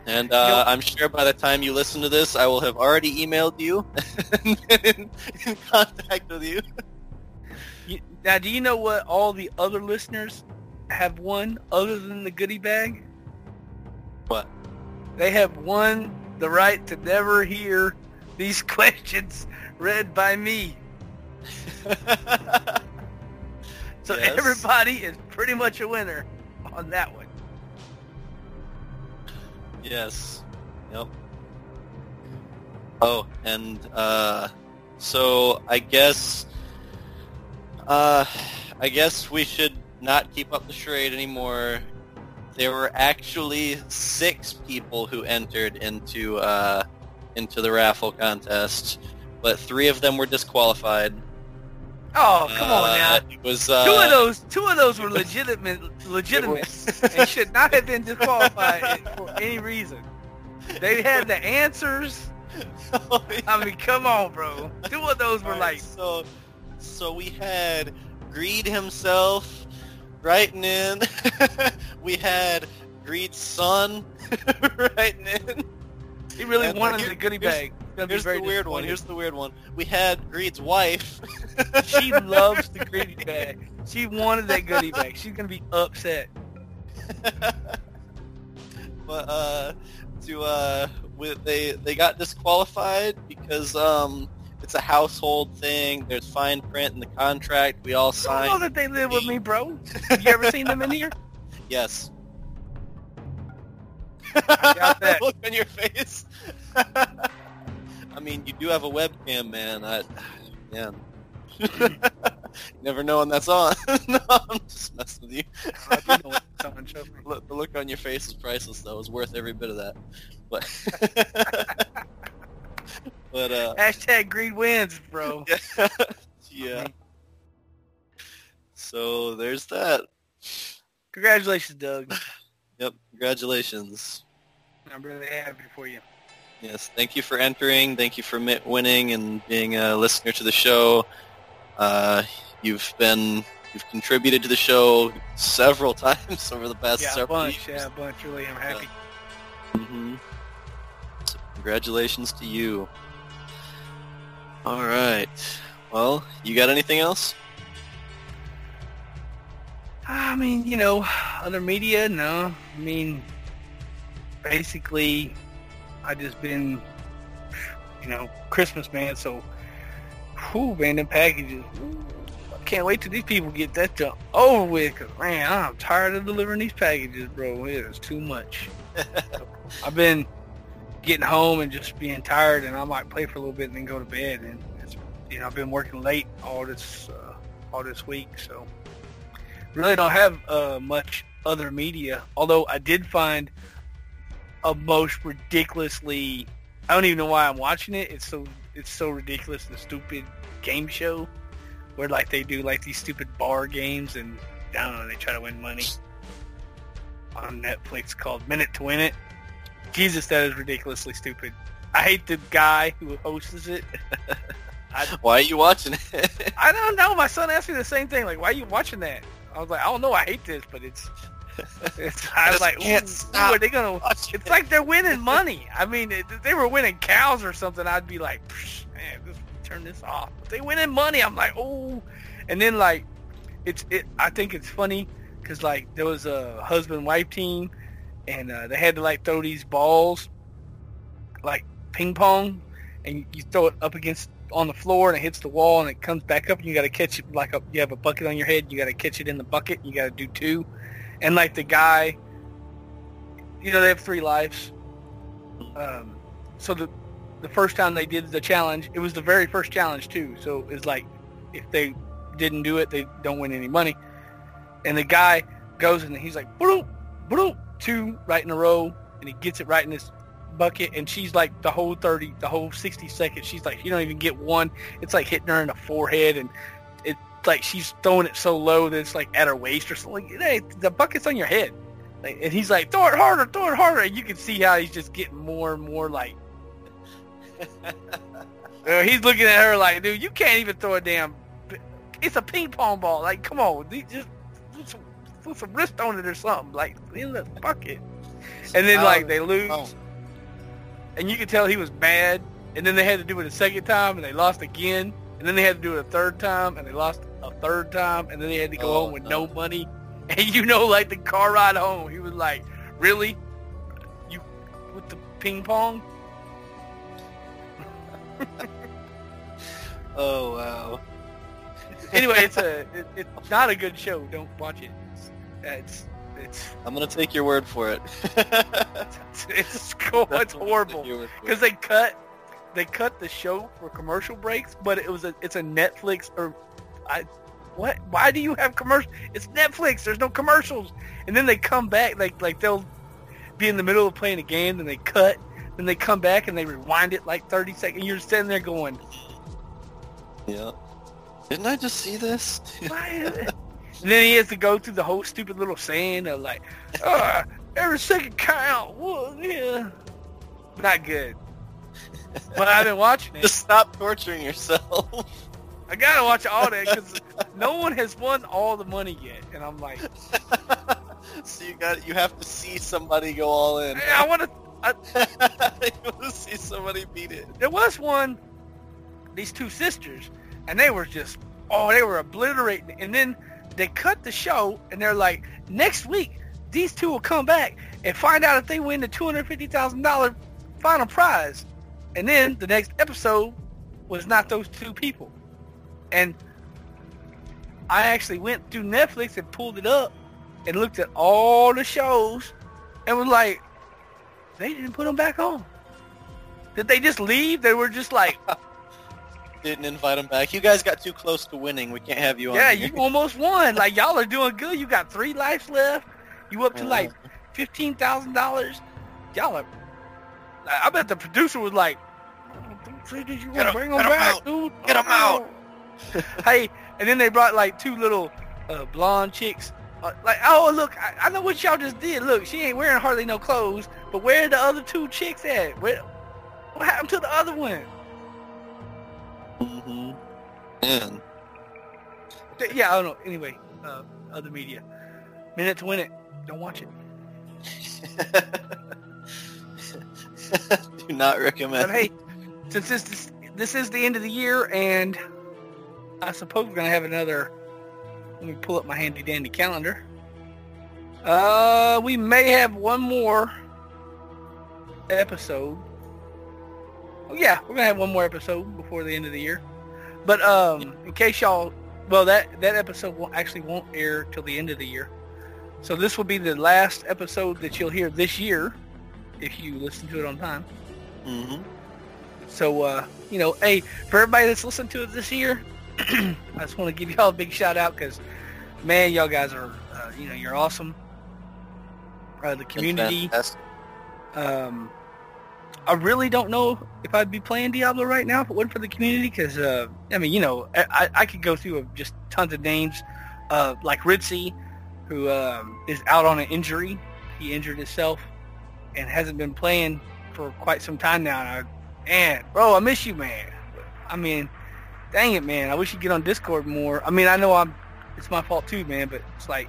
And uh. I'm sure by the time you listen to this, I will have already emailed you *laughs* and been in, in contact with you. You, now, do you know what all the other listeners have won other than the goodie bag? What? They have won the right to never hear these *laughs* questions read by me. *laughs* So Yes. everybody is pretty much a winner on that one. Yes. Yep. Oh, and uh, so I guess, uh, I guess we should not keep up the charade anymore. There were actually six people who entered into uh, into the raffle contest, but three of them were disqualified. Oh, come on Uh, now. It was uh, Two of those, two of those were legitimate, *laughs* legitimate, and should not have been disqualified *laughs* for any reason. They had the answers. *laughs* I mean, come on, bro. Two of those were Alright, like, so so we had Greed himself, writing in. we had Greed's son writing in. He really And wanted the goodie bag. Here's very the weird one. Here's the weird one. We had Greed's wife. *laughs* She loves the *laughs* goodie bag. She wanted that goodie bag. She's gonna be upset. *laughs* but uh, to uh, with, they they got disqualified because um, it's a household thing. There's fine print in the contract. We all I know signed. that they live with me, bro. Have you ever seen them in here? Yes. doubt that. Look on your face. I mean, you do have a webcam, man. I, *sighs* man. *laughs* Never know when that's on. *laughs* no, I'm just messing with you. I do know what someone showed me. *laughs* Look, the look on your face is priceless, though. It's worth every bit of that. But, but uh, Hashtag greed wins, bro. yeah. So there's that. Congratulations, Doug. *sighs* Yep. Congratulations. I'm really happy for you. Yes. Thank you for entering. Thank you for winning and being a listener to the show. Uh, you've been you've contributed to the show several *laughs* times over the past Yeah, several bunch. years. Yeah, a bunch. Really, I'm happy. Mm-hmm. So congratulations to you. All right. Well, you got anything else? I mean, you know, other media, no. I mean, basically, I just been, you know, Christmas man. So, whew, man, them packages. ooh, I can't wait till these people get that jump over with. Cause man, I'm tired of delivering these packages, bro. It is too much. *laughs* I've been getting home and just being tired, and I might play for a little bit and then go to bed. And it's, you know, I've been working late all this uh, all this week, so really don't have uh, much other media. Although I did find a most ridiculously I don't even know why I'm watching it. It's so it's so ridiculous the stupid game show where like they do like these stupid bar games and I don't know they try to win money on Netflix called Minute to Win It. Jesus, that is ridiculously stupid. I hate the guy who hosts it. *laughs* Why are you watching it? I don't know. My son asked me the same thing. Like, why are you watching that? I was like, I don't know. I hate this, but it's. I was like, can't stop are they gonna? It's like they're winning money. I mean, if they were winning cows or something, I'd be like, "Psh, man, just turn this off. But they winning money. I'm like, oh. And then like, it's it. I think it's funny because like there was a husband wife team, and uh, they had to like throw these balls, like ping pong, and you throw it up against on the floor and it hits the wall and it comes back up and you got to catch it like a, you have a bucket on your head you got to catch it in the bucket you got to do two and like the guy you know they have three lives. Um, so the the first time they did the challenge it was the very first challenge too. So it's like if they didn't do it they don't win any money. And the guy goes and he's like boom boom two right in a row and he gets it right in his bucket. And she's like the whole 30 the whole 60 seconds she's like you don't even get one. It's like hitting her in the forehead and like she's throwing it so low that it's like at her waist or something like, hey, the bucket's on your head like, and he's like throw it harder throw it harder and you can see how he's just getting more and more like *laughs* uh, he's looking at her like dude you can't even throw a damn it's a ping pong ball like come on just put some, put some wrist on it or something like in the bucket and then like they lose Oh. and you could tell he was mad. And then they had to do it a second time, and they lost again. And then they had to do it a third time, and they lost a third time. And then they had to go Oh, home with no. no money. *laughs* And you know, like the car ride home, he was like, "Really, you with the ping pong?" *laughs* Oh wow. Anyway, it's a *laughs* it, it's not a good show. Don't watch it. It's it's it's I'm gonna take your word for it. it's, it's, cool. it's horrible. Take your word for it. because they cut they cut the show for commercial breaks, but it was a it's a Netflix or I what why do you have commercials? It's Netflix. There's no commercials, and then they come back like like they'll be in the middle of playing a game, then they cut, then they come back and they rewind it like 30 seconds. You're sitting there going, Yeah. Didn't I just see this? *laughs* why? is it-" and then he has to go through the whole stupid little saying of like, uh, every second count. Well, yeah, not good. But I've been watching it. *laughs* just stop torturing yourself. *laughs* I gotta watch all that because no one has won all the money yet, and I'm like, *laughs* so you got you have to see somebody go all in. hey, I want to. *laughs* you want to see somebody beat it. There was one, these two sisters, and they were just, oh, they were obliterating. And then they cut the show, and they're like, next week these two will come back and find out if they win the two hundred fifty thousand dollar final prize. And then the next episode was not those two people. And I actually went through Netflix and pulled it up and looked at all the shows and was like, they didn't put them back on. Did they just leave? They were just like, *laughs* Didn't invite them back. You guys got too close to winning. We can't have you on. yeah, here. you almost won. Like y'all are doing good. You got three lives left. You up to Uh, like fifteen thousand dollars. Y'all are. I bet the producer was like, "Say that you Get want 'em- bring them back, out. dude. Get 'em out." *laughs* hey, and then they brought like two little uh, blonde chicks. Uh, like, oh look, I, I know what y'all just did. Look, she ain't wearing hardly no clothes. But where are the other two chicks at? Where, what happened to the other one? Mhm. Man. Th- Yeah, I don't know. Anyway, uh, other media. Minute to win it. Don't watch it. *laughs* Do not recommend. But hey, since this, this this is the end of the year, and I suppose we're gonna have another. Let me pull up my handy dandy calendar. Uh, we may have one more episode. Oh, yeah, we're gonna have one more episode before the end of the year. But um, in case y'all, well, that that episode will actually won't air till the end of the year. So this will be the last episode that you'll hear this year, if you listen to it on time. hmm So, uh, you know, hey, for everybody that's listened to it this year, *clears throat* I just want to give y'all a big shout out because, man, y'all guys are, uh, you know, you're awesome. Uh, the community. Um, I really don't know if I'd be playing Diablo right now if it wasn't for the community because, uh, I mean, you know, I, I- could go through just tons of names, uh, like Ritzy, who um, is out on an injury. He injured himself and hasn't been playing for quite some time now. And I, man, bro, I miss you, man. I mean, dang it, man. I wish you'd get on Discord more. I mean, I know I'm, it's my fault too, man, but it's like,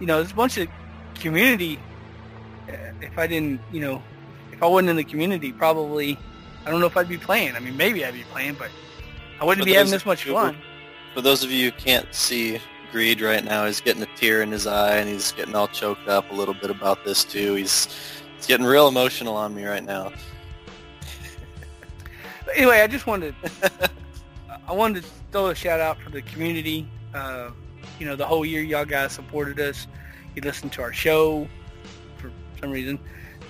you know, there's a bunch of community. Uh, if I didn't, you know, if I wasn't in the community, probably, I don't know if I'd be playing. I mean, maybe I'd be playing, but I wouldn't For be having this much who- fun. For those of you who can't see Greed right now, he's getting a tear in his eye and he's getting all choked up a little bit about this too. He's he's getting real emotional on me right now. Anyway, I just wanted, *laughs* I wanted to throw a shout out for the community. Uh, you know, the whole year y'all guys supported us. You listened to our show for some reason,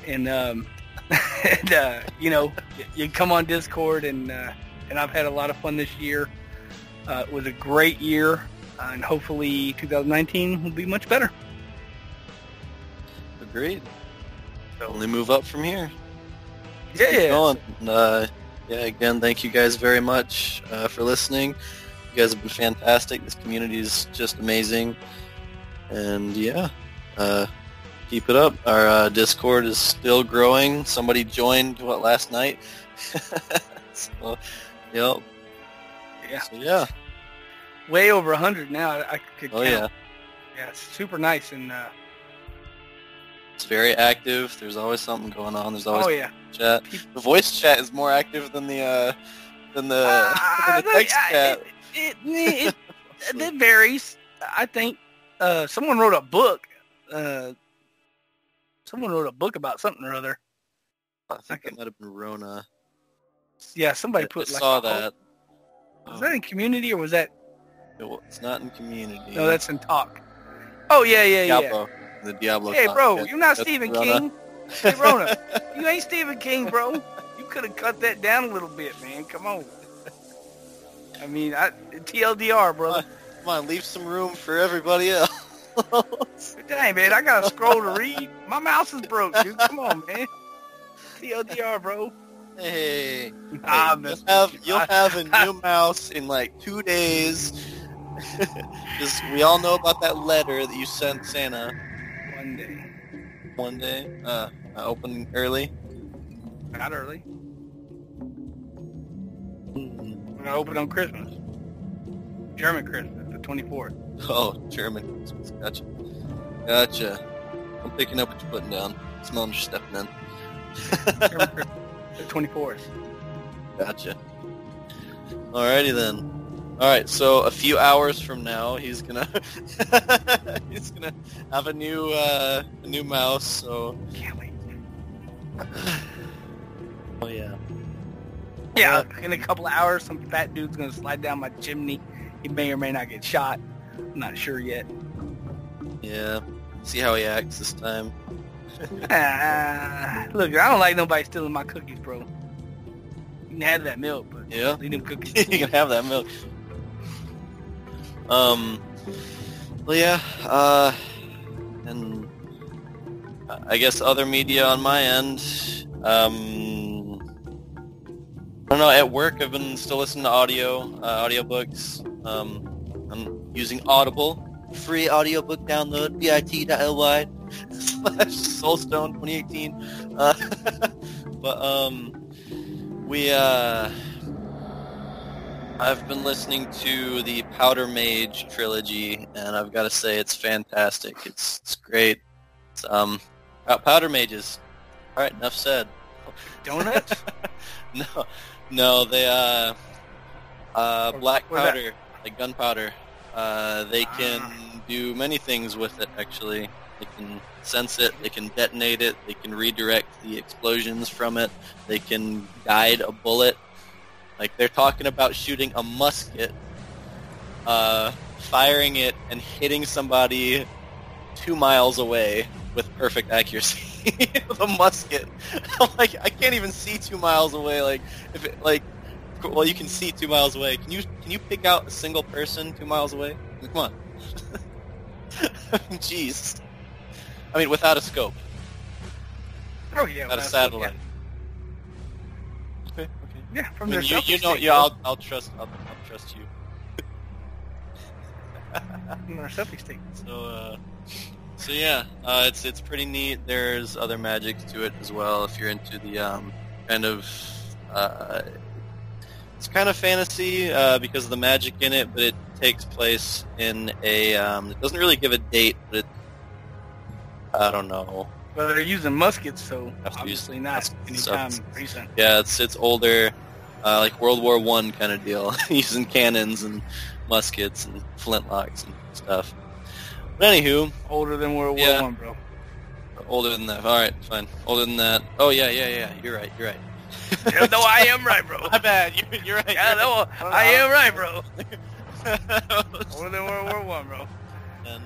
and um, *laughs* and uh, you know, you come on Discord, and uh, and I've had a lot of fun this year. Uh, it was a great year, uh, and hopefully 2019 will be much better. Agreed. Only move up from here. Yeah. Uh, yeah, again, thank you guys very much uh, for listening. You guys have been fantastic. This community is just amazing. And yeah, uh, keep it up. Our uh, Discord is still growing. Somebody joined, what, last night? *laughs* so, yep. Yeah. So, yeah. way over 100 now. I, I could Oh, count. yeah. yeah, it's super nice, and uh, It's very active. There's always something going on. There's always oh yeah. Chat. The voice chat is more active than the uh, than the, Ah, *laughs* than the text I- chat. It, it, it, *laughs* it varies. I think uh, someone wrote a book. Uh, someone wrote a book about something or other. I think it might have been Rona. Yeah, somebody I put like saw that. Was that in Community or was that? It's not in Community. No, that's in Talk. Oh yeah, yeah, yeah. The Diablo. Hey, talk, bro, you're not That's Stephen Rona. King. Hey, Rona, you ain't Stephen King, bro. You could have cut that down a little bit, man. Come on. I mean, I, TLDR, brother. Come on, leave some room for everybody else. *laughs* Dang, man, I got to scroll to read. My mouse is broke, dude. Come on, man. TLDR, bro. hey, hey, you'll have you. you'll have a new *laughs* mouse in like two days. *laughs* We all know about that letter that you sent Santa One day. one day. Uh, I opened early. Not early. We're to open on Christmas. German Christmas, the 24th. *laughs* Oh, German Christmas. Gotcha. Gotcha. I'm picking up what you're putting down. Smelling you're stepping in. *laughs* The 24th. Gotcha. Alrighty then. Alright, so a few hours from now, he's gonna *laughs* he's gonna have a new uh, a new mouse. So Can't wait. Oh yeah, Yeah, in a couple of hours, some fat dude's gonna slide down my chimney. He may or may not get shot. I'm not sure yet. yeah. See how he acts this time. *laughs* Ah, look, I don't like nobody stealing my cookies, bro. You can have that milk, but Yeah, leave them cookies. *laughs* you can have that milk. Um, well, yeah, uh, and I guess other media on my end. Um, I don't know. At work, I've been still listening to audio, uh, audiobooks. Um, I'm using Audible, free audiobook download, bit.ly slash *laughs* Soulstone 2018. Uh, *laughs* but um, we uh. I've been listening to the Powder Mage trilogy, and I've got to say it's fantastic. It's it's great. It's, um, about Powder Mages. All right, enough said. Donuts? *laughs* no, no, they uh, uh, black powder, like gunpowder. Uh, they can Ah. do many things with it. Actually, they can sense it. They can detonate it. They can redirect the explosions from it. They can guide a bullet. Like they're talking about shooting a musket, uh, firing it and hitting somebody two miles away with perfect accuracy *laughs* with a musket. *laughs* Like, I can't even see two miles away. Like, if it, like, well, you can see two miles away. Can you can you pick out a single person two miles away? Come on. *laughs* Jeez. I mean, without a scope, oh yeah, without a satellite. Okay, okay. Yeah, yeah I from mean, their you, you know, yeah. I'll, I'll trust, I'll, I'll trust you. Their selfie stick. So, uh, so yeah, uh, it's it's pretty neat. There's other magic to it as well. If you're into the um, kind of, uh, it's kind of fantasy uh, because of the magic in it, but it takes place in a. Um, it doesn't really give a date, but it. I don't know. Well, they're using muskets, so Have to use obviously not anytime so- recent. Yeah, it's it's older, uh, like World War One kind of deal, *laughs* using cannons and muskets and flintlocks and stuff. But anywho, Older than World War Yeah. One, bro. Older than that. All right, fine. Older than that. Oh yeah, yeah, yeah. You're right. You're right. *laughs* Yeah, no, I am right, bro. *laughs* My bad. You're, you're right. Yeah, you're no, right. I am right, bro. *laughs* Older than World War One, bro. And,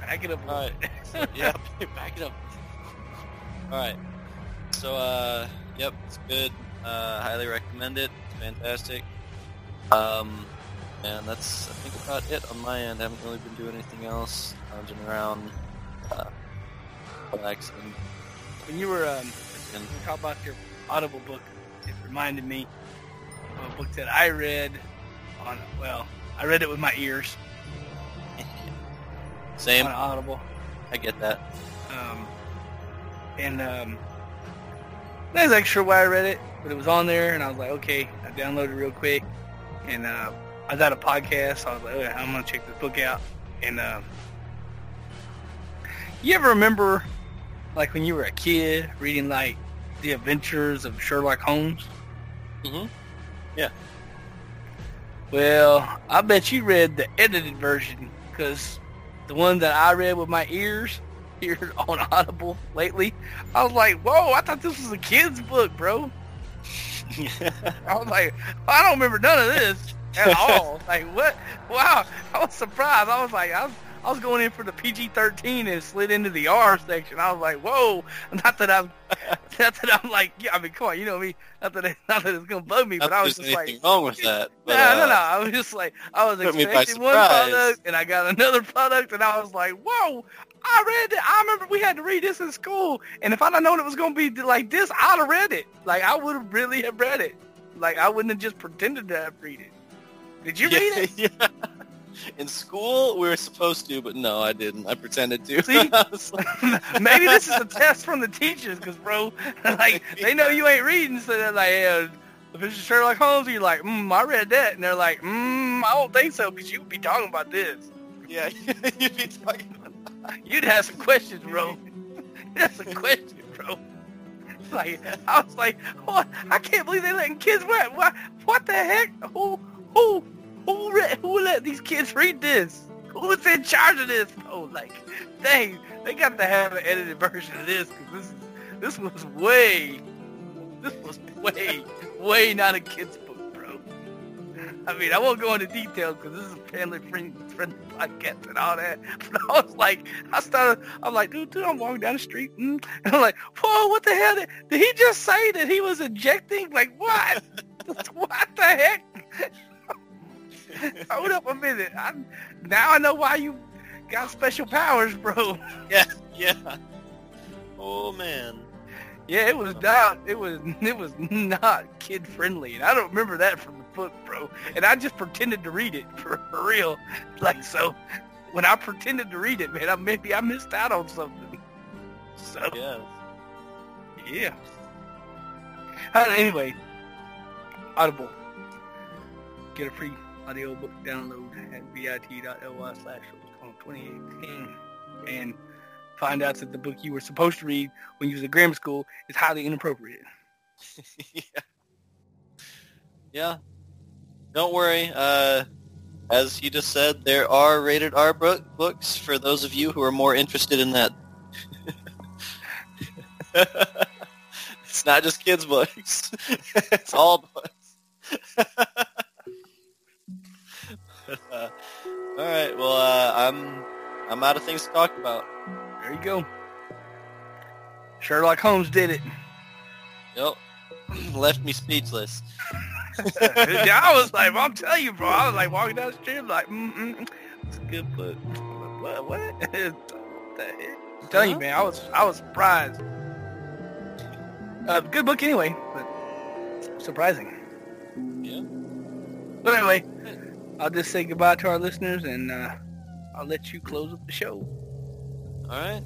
Back it up. a all little right. bit. yeah, back it up. All right. So, uh, yep, it's good. Uh, highly recommend it. It's fantastic. Um, and that's I think about it on my end. I haven't really been doing anything else. Lounging around, uh, relaxing. When you were um, And, you talk about your Audible book, it reminded me of a book that I read on. Well, I read it with my ears *laughs* same. on Audible. I get that. Um, and um, I'm not exactly sure why I read it, but it was on there, and I was like, okay, I downloaded it real quick, and uh, I at a podcast, so I was like, okay, I'm gonna check this book out. And uh, you ever remember, like when you were a kid, reading like the Adventures of Sherlock Holmes? hmm Yeah. Well, I bet you read the edited version because the one that I read with my ears *laughs* here on Audible lately, I was like, whoa, I thought this was a kid's book, bro. *laughs* I was like, I don't remember none of this at all. like, what? Wow, I was surprised. I was like, I was, I was going in for the PG-13 and slid into the R section. I was like, whoa, *laughs* not that I'm, not that I'm like, yeah, I mean, come on, you know me. Not that, it, *laughs* not that it's gonna bug me, Not but I was just like, wrong with that. But, no, no, uh, no. I was just like, I was Took me by expecting one product, and I got another product, and I was like, whoa, I read it. I remember we had to read this in school, and if I'd have known it was going to be like this, I'd have read it. Like, I would have really have read it. Like, I wouldn't have just pretended to have read it. Did you yeah, read it? *laughs* Yeah. In school, we were supposed to, but no, I didn't. I pretended to. See? *laughs* Like, *laughs* Maybe this is a test from the teachers, because, bro, like, they know you ain't reading, so they're like, yeah, if Adventures of Sherlock Holmes. You're like, mm, I read that, and they're like, mm, I don't think so, because you'd be talking about this. Yeah, you'd be talking about You'd have some questions, bro. You'd have some questions, bro. Like, I was like, what? I can't believe they letting kids what? What? What the heck? Who? Who? Who? Read, who let these kids read this? Who's in charge of this? Oh, like, dang, they got to have an edited version of this because this is this was way, this was way, way not a kid's book, bro. I mean, I won't go into details because this is a family friendly, friendly podcast and all that. *laughs* But I was like, I started, I'm like, dude, dude, I'm walking down the street, mm, and I'm like, whoa, what the hell? Did, did he just say that he was injecting? Like, what? *laughs* what the heck? *laughs* Hold up a minute. I, now I know why you got special powers, bro. *laughs* Yeah, yeah. Oh man. Yeah, it was not. It was. It was not kid friendly, and I don't remember that from the book, bro. And I just pretended to read it for, *laughs* for real. Like so, when I pretended to read it, man, I, maybe I missed out on something. So Yeah. yeah. Uh, anyway, Audible. Get a free audiobook download at bit.ly slash 2018 and find out that the book you were supposed to read when you was at grammar school is highly inappropriate. yeah. *laughs* Yeah. Don't worry. Uh, as you just said, there are rated R book books for those of you who are more interested in that. *laughs* it's not just kids' books. *laughs* it's all books. *laughs* Uh, all right. Well, uh, I'm I'm out of things to talk about. There you go. Sherlock Holmes did it. Yep. *clears throat* Left me speechless. *laughs* Yeah, I was *laughs* like, I'm telling you, bro. I was like walking down the street, like, mm mm, it's a good book. What? What? what the heck? I'm telling you, man. I was, I was surprised. Uh, good book anyway, but surprising. Yeah. But anyway, I'll just say goodbye to our listeners, and uh, I'll let you close up the show. All right.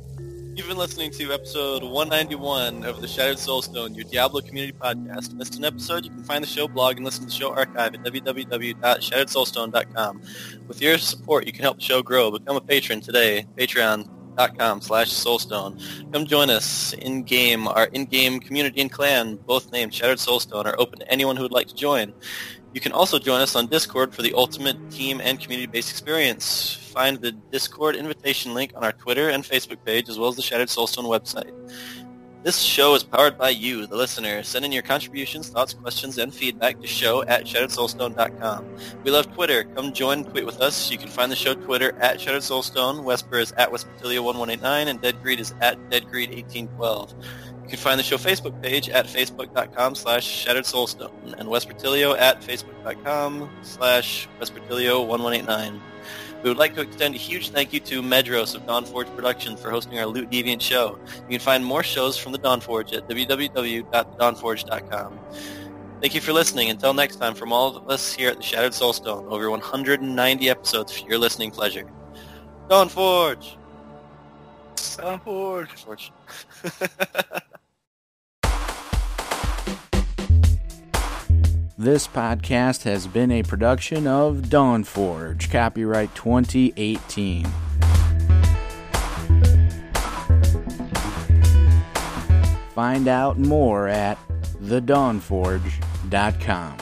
You've been listening to episode 191 of the Shattered Soulstone, your Diablo community podcast. Missed an episode? You can find the show blog and listen to the show archive at www.shatteredsoulstone.com. With your support, you can help the show grow. Become a patron today. Patreon.com slash soulstone. Come join us in-game. Our in-game community and clan, both named Shattered Soulstone, are open to anyone who would like to join. You can also join us on Discord for the ultimate team and community-based experience. Find the Discord invitation link on our Twitter and Facebook page, as well as the Shattered Soulstone website. This show is powered by you, the listener. Send in your contributions, thoughts, questions, and feedback to show at shatteredsoulstone.com. We love Twitter. Come join and tweet with us. You can find the show Twitter at Shattered Soulstone, Wesper is at Wespertilio1189, and Deadgreed is at Deadgreed1812. You can find the show Facebook page at facebook.com slash shattered soulstone and Wespertilio at facebook.com slash Wespertilio1189. We would like to extend a huge thank you to Medros of Dawn Forge Productions for hosting our Loot Deviant show. You can find more shows from the Dawn Forge at www.dawnforge.com. Thank you for listening. Until next time, from all of us here at the Shattered Soulstone, over 190 episodes for your listening pleasure. Dawn Forge! Dawn Forge. Forge. *laughs* This podcast has been a production of Dawnforge, copyright 2018. Find out more at thedawnforge.com.